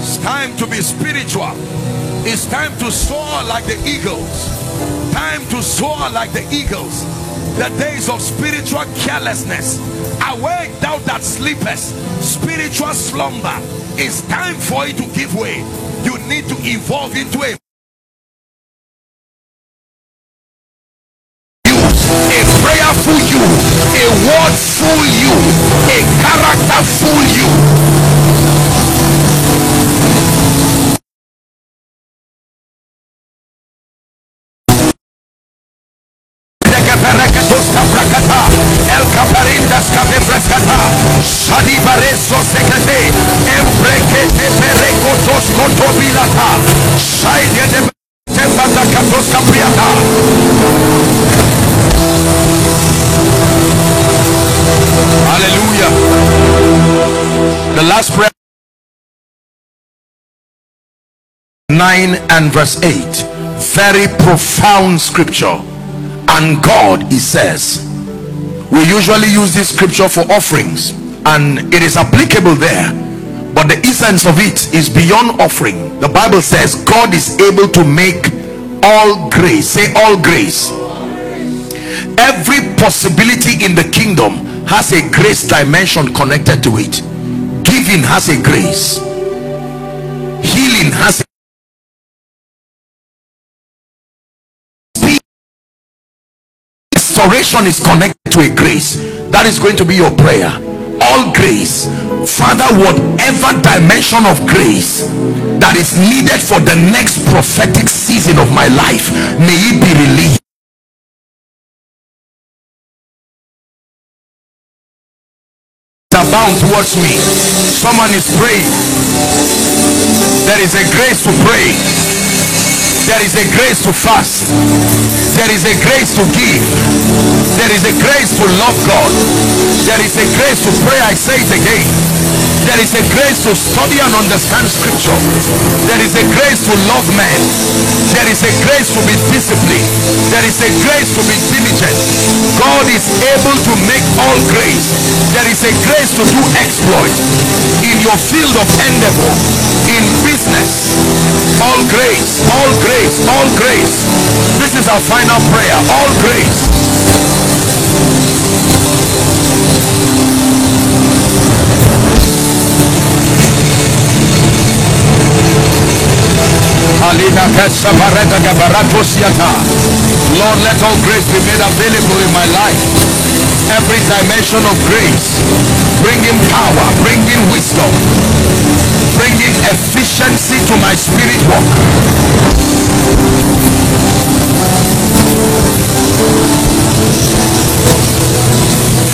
It's time to be spiritual it's time to soar like the eagles. Time to soar like the eagles. The days of spiritual carelessness. Awake thou that sleepest. Spiritual slumber. It's time for it to give way. You need to evolve into a prayerful you a word wordful you a character characterful you El Shadi bareso kotobilata Shaide de katos capriata. Hallelujah The last prayer. 9 and verse 8 very profound scripture and God he says we usually use this scripture for offerings and it is applicable there but the essence of it is beyond offering. The Bible says God is able to make all grace say all grace. Every possibility in the kingdom has a grace dimension connected to it. Giving has a grace. Healing has a restoration is connected to a grace that is going to be your prayer. All grace father whatever dimension of grace that is needed for the next prophetic season of my life may it be released. Abound towards me. Someone is praying. There is a grace to pray there is a grace to fast. There is a grace to give. There is a grace to love God. There is a grace to pray. I say it again. There is a grace to study and understand scripture. There is a grace to love men. There is a grace to be disciplined. There is a grace to be diligent. God is able to make all grace. There is a grace to do exploit in your field of endeavor in business all grace all grace all grace. This is our final prayer. All grace. Lord, let all grace be made available in my life. Every dimension of grace, bringing power, bringing wisdom, bringing efficiency to my spirit work.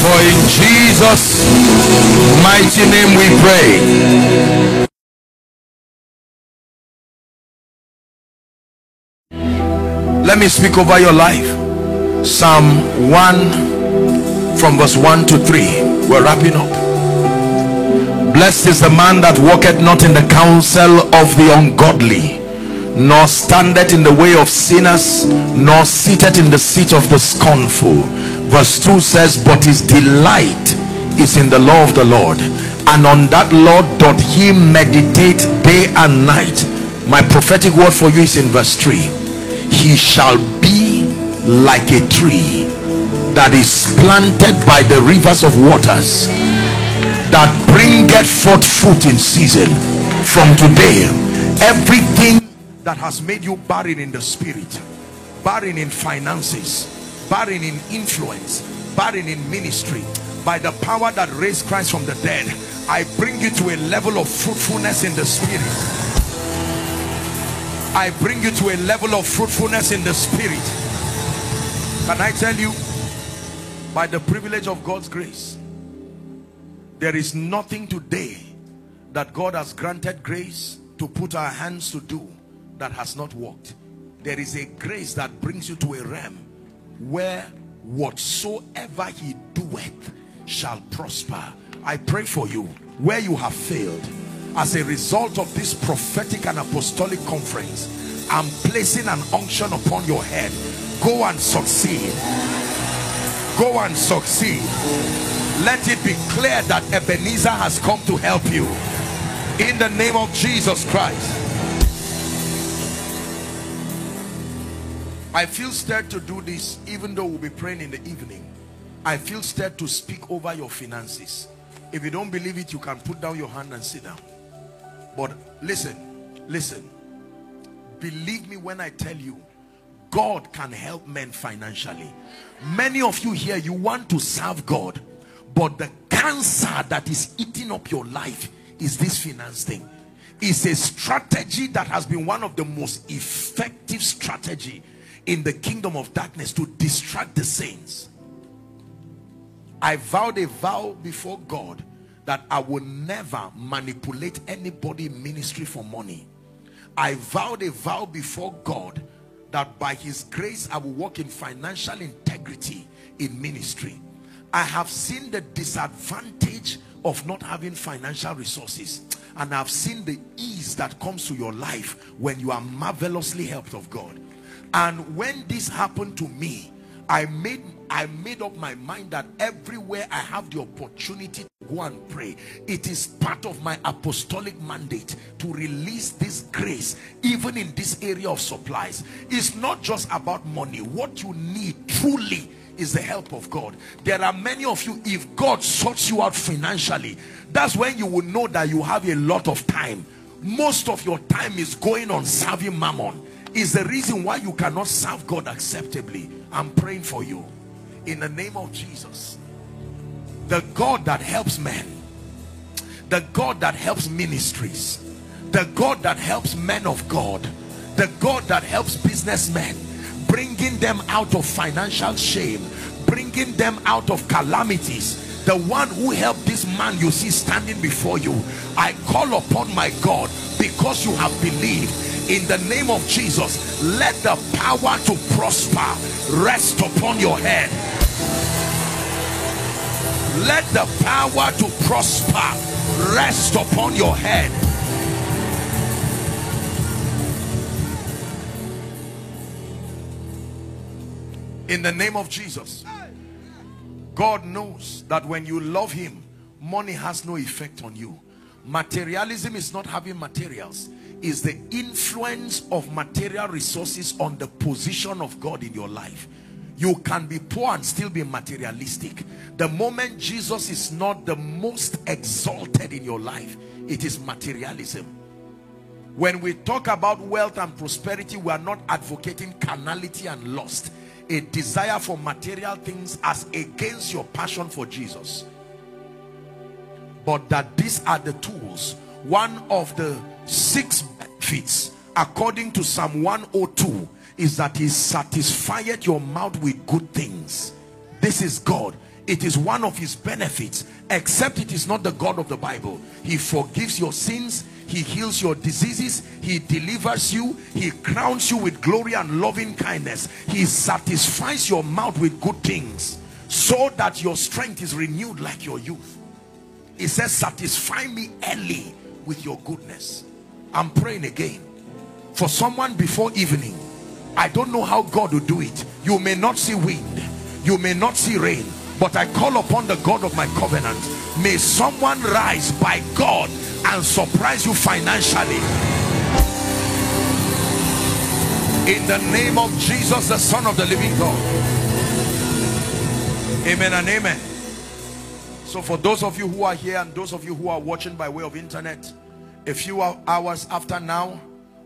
For in Jesus' mighty name we pray. let me speak over your life psalm 1 from verse 1 to 3 we're wrapping up blessed is the man that walketh not in the counsel of the ungodly nor standeth in the way of sinners nor sitteth in the seat of the scornful verse 2 says but his delight is in the law of the Lord, and on that law doth he meditate day and night. My prophetic word for you is in verse 3. He shall be like a tree that is planted by the rivers of waters that bringeth forth fruit in season from today. Everything that has made you barren in the spirit barren in finances barren in influence barren in ministry by the power that raised Christ from the dead I bring you to a level of fruitfulness in the spirit. I bring you to a level of fruitfulness in the spirit. Can I tell you by the privilege of God's grace there is nothing today that God has granted grace to put our hands to do that has not worked. There is a grace that brings you to a realm where whatsoever he doeth shall prosper. I pray for you where you have failed. As a result of this prophetic and apostolic conference I'm placing an unction upon your head. Go and succeed. Go and succeed let it be clear that Ebenezer has come to help you. In the name of Jesus Christ. I feel stirred to do this even though we'll be praying in the evening. I feel stirred to speak over your finances. If you don't believe it you can put down your hand and sit down. But listen listen. Believe me when I tell you God can help men financially. Many of you here you want to serve God but the cancer that is eating up your life is this finance thing. It's a strategy that has been one of the most effective strategy in the kingdom of darkness to distract the saints. I vowed a vow before God that I will never manipulate anybody in ministry for money. I vowed a vow before God that by his grace I will walk in financial integrity in ministry I have seen the disadvantage of not having financial resources and I've seen the ease that comes to your life when you are marvelously helped of God. And when this happened to me I made I made up my mind that everywhere I have the opportunity to go and pray it is part of my apostolic mandate to release this grace even in this area of supplies. It's not just about money. What you need truly is the help of God. There are many of you, if God sorts you out financially, that's when you will know that you have a lot of time. Most of your time is going on serving mammon. Is the reason why you cannot serve God acceptably. I'm praying for you. In the name of Jesus. The God that helps men. The God that helps ministries. The God that helps men of God. The God that helps businessmen bringing them out of financial shame bringing them out of calamities. The one who helped this man you see standing before you I call upon my God because you have believed. In the name of Jesus let the power to prosper rest upon your head. Let the power to prosper rest upon your head in the name of Jesus. God knows that when you love him money has no effect on you. Materialism is not having materials. Is the influence of material resources on the position of God in your life. You can be poor and still be materialistic. The moment Jesus is not the most exalted in your life it is materialism. When we talk about wealth and prosperity we are not advocating carnality and lust a desire for material things as against your passion for Jesus. But that these are the tools one of the six benefits according to Psalm 102 is that he satisfied your mouth with good things. This is God. It is one of his benefits except it is not the God of the Bible. He forgives your sins he heals your diseases. He delivers you. He crowns you with glory and loving kindness. He satisfies your mouth with good things so that your strength is renewed like your youth. He says satisfy me early with your goodness. I'm praying again. For someone before evening i don't know how god will do it. You may not see wind. You may not see rain. But I call upon the God of my covenant. May someone rise by God and surprise you financially. In the name of Jesus, the Son of the living God. Amen and amen. So for those of you who are here and those of you who are watching by way of internet, a few hours after now,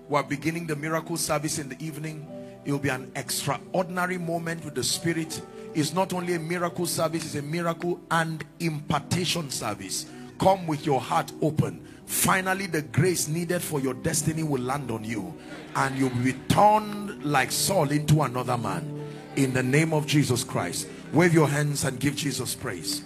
we're beginning the miracle service in the evening. It will be an extraordinary moment with the Spirit. It's not only a miracle service, it's a miracle and impartation service. Come with your heart open. Finally, the grace needed for your destiny will land on you. And you'll be turned like Saul into another man. In the name of Jesus Christ. Wave your hands and give Jesus praise.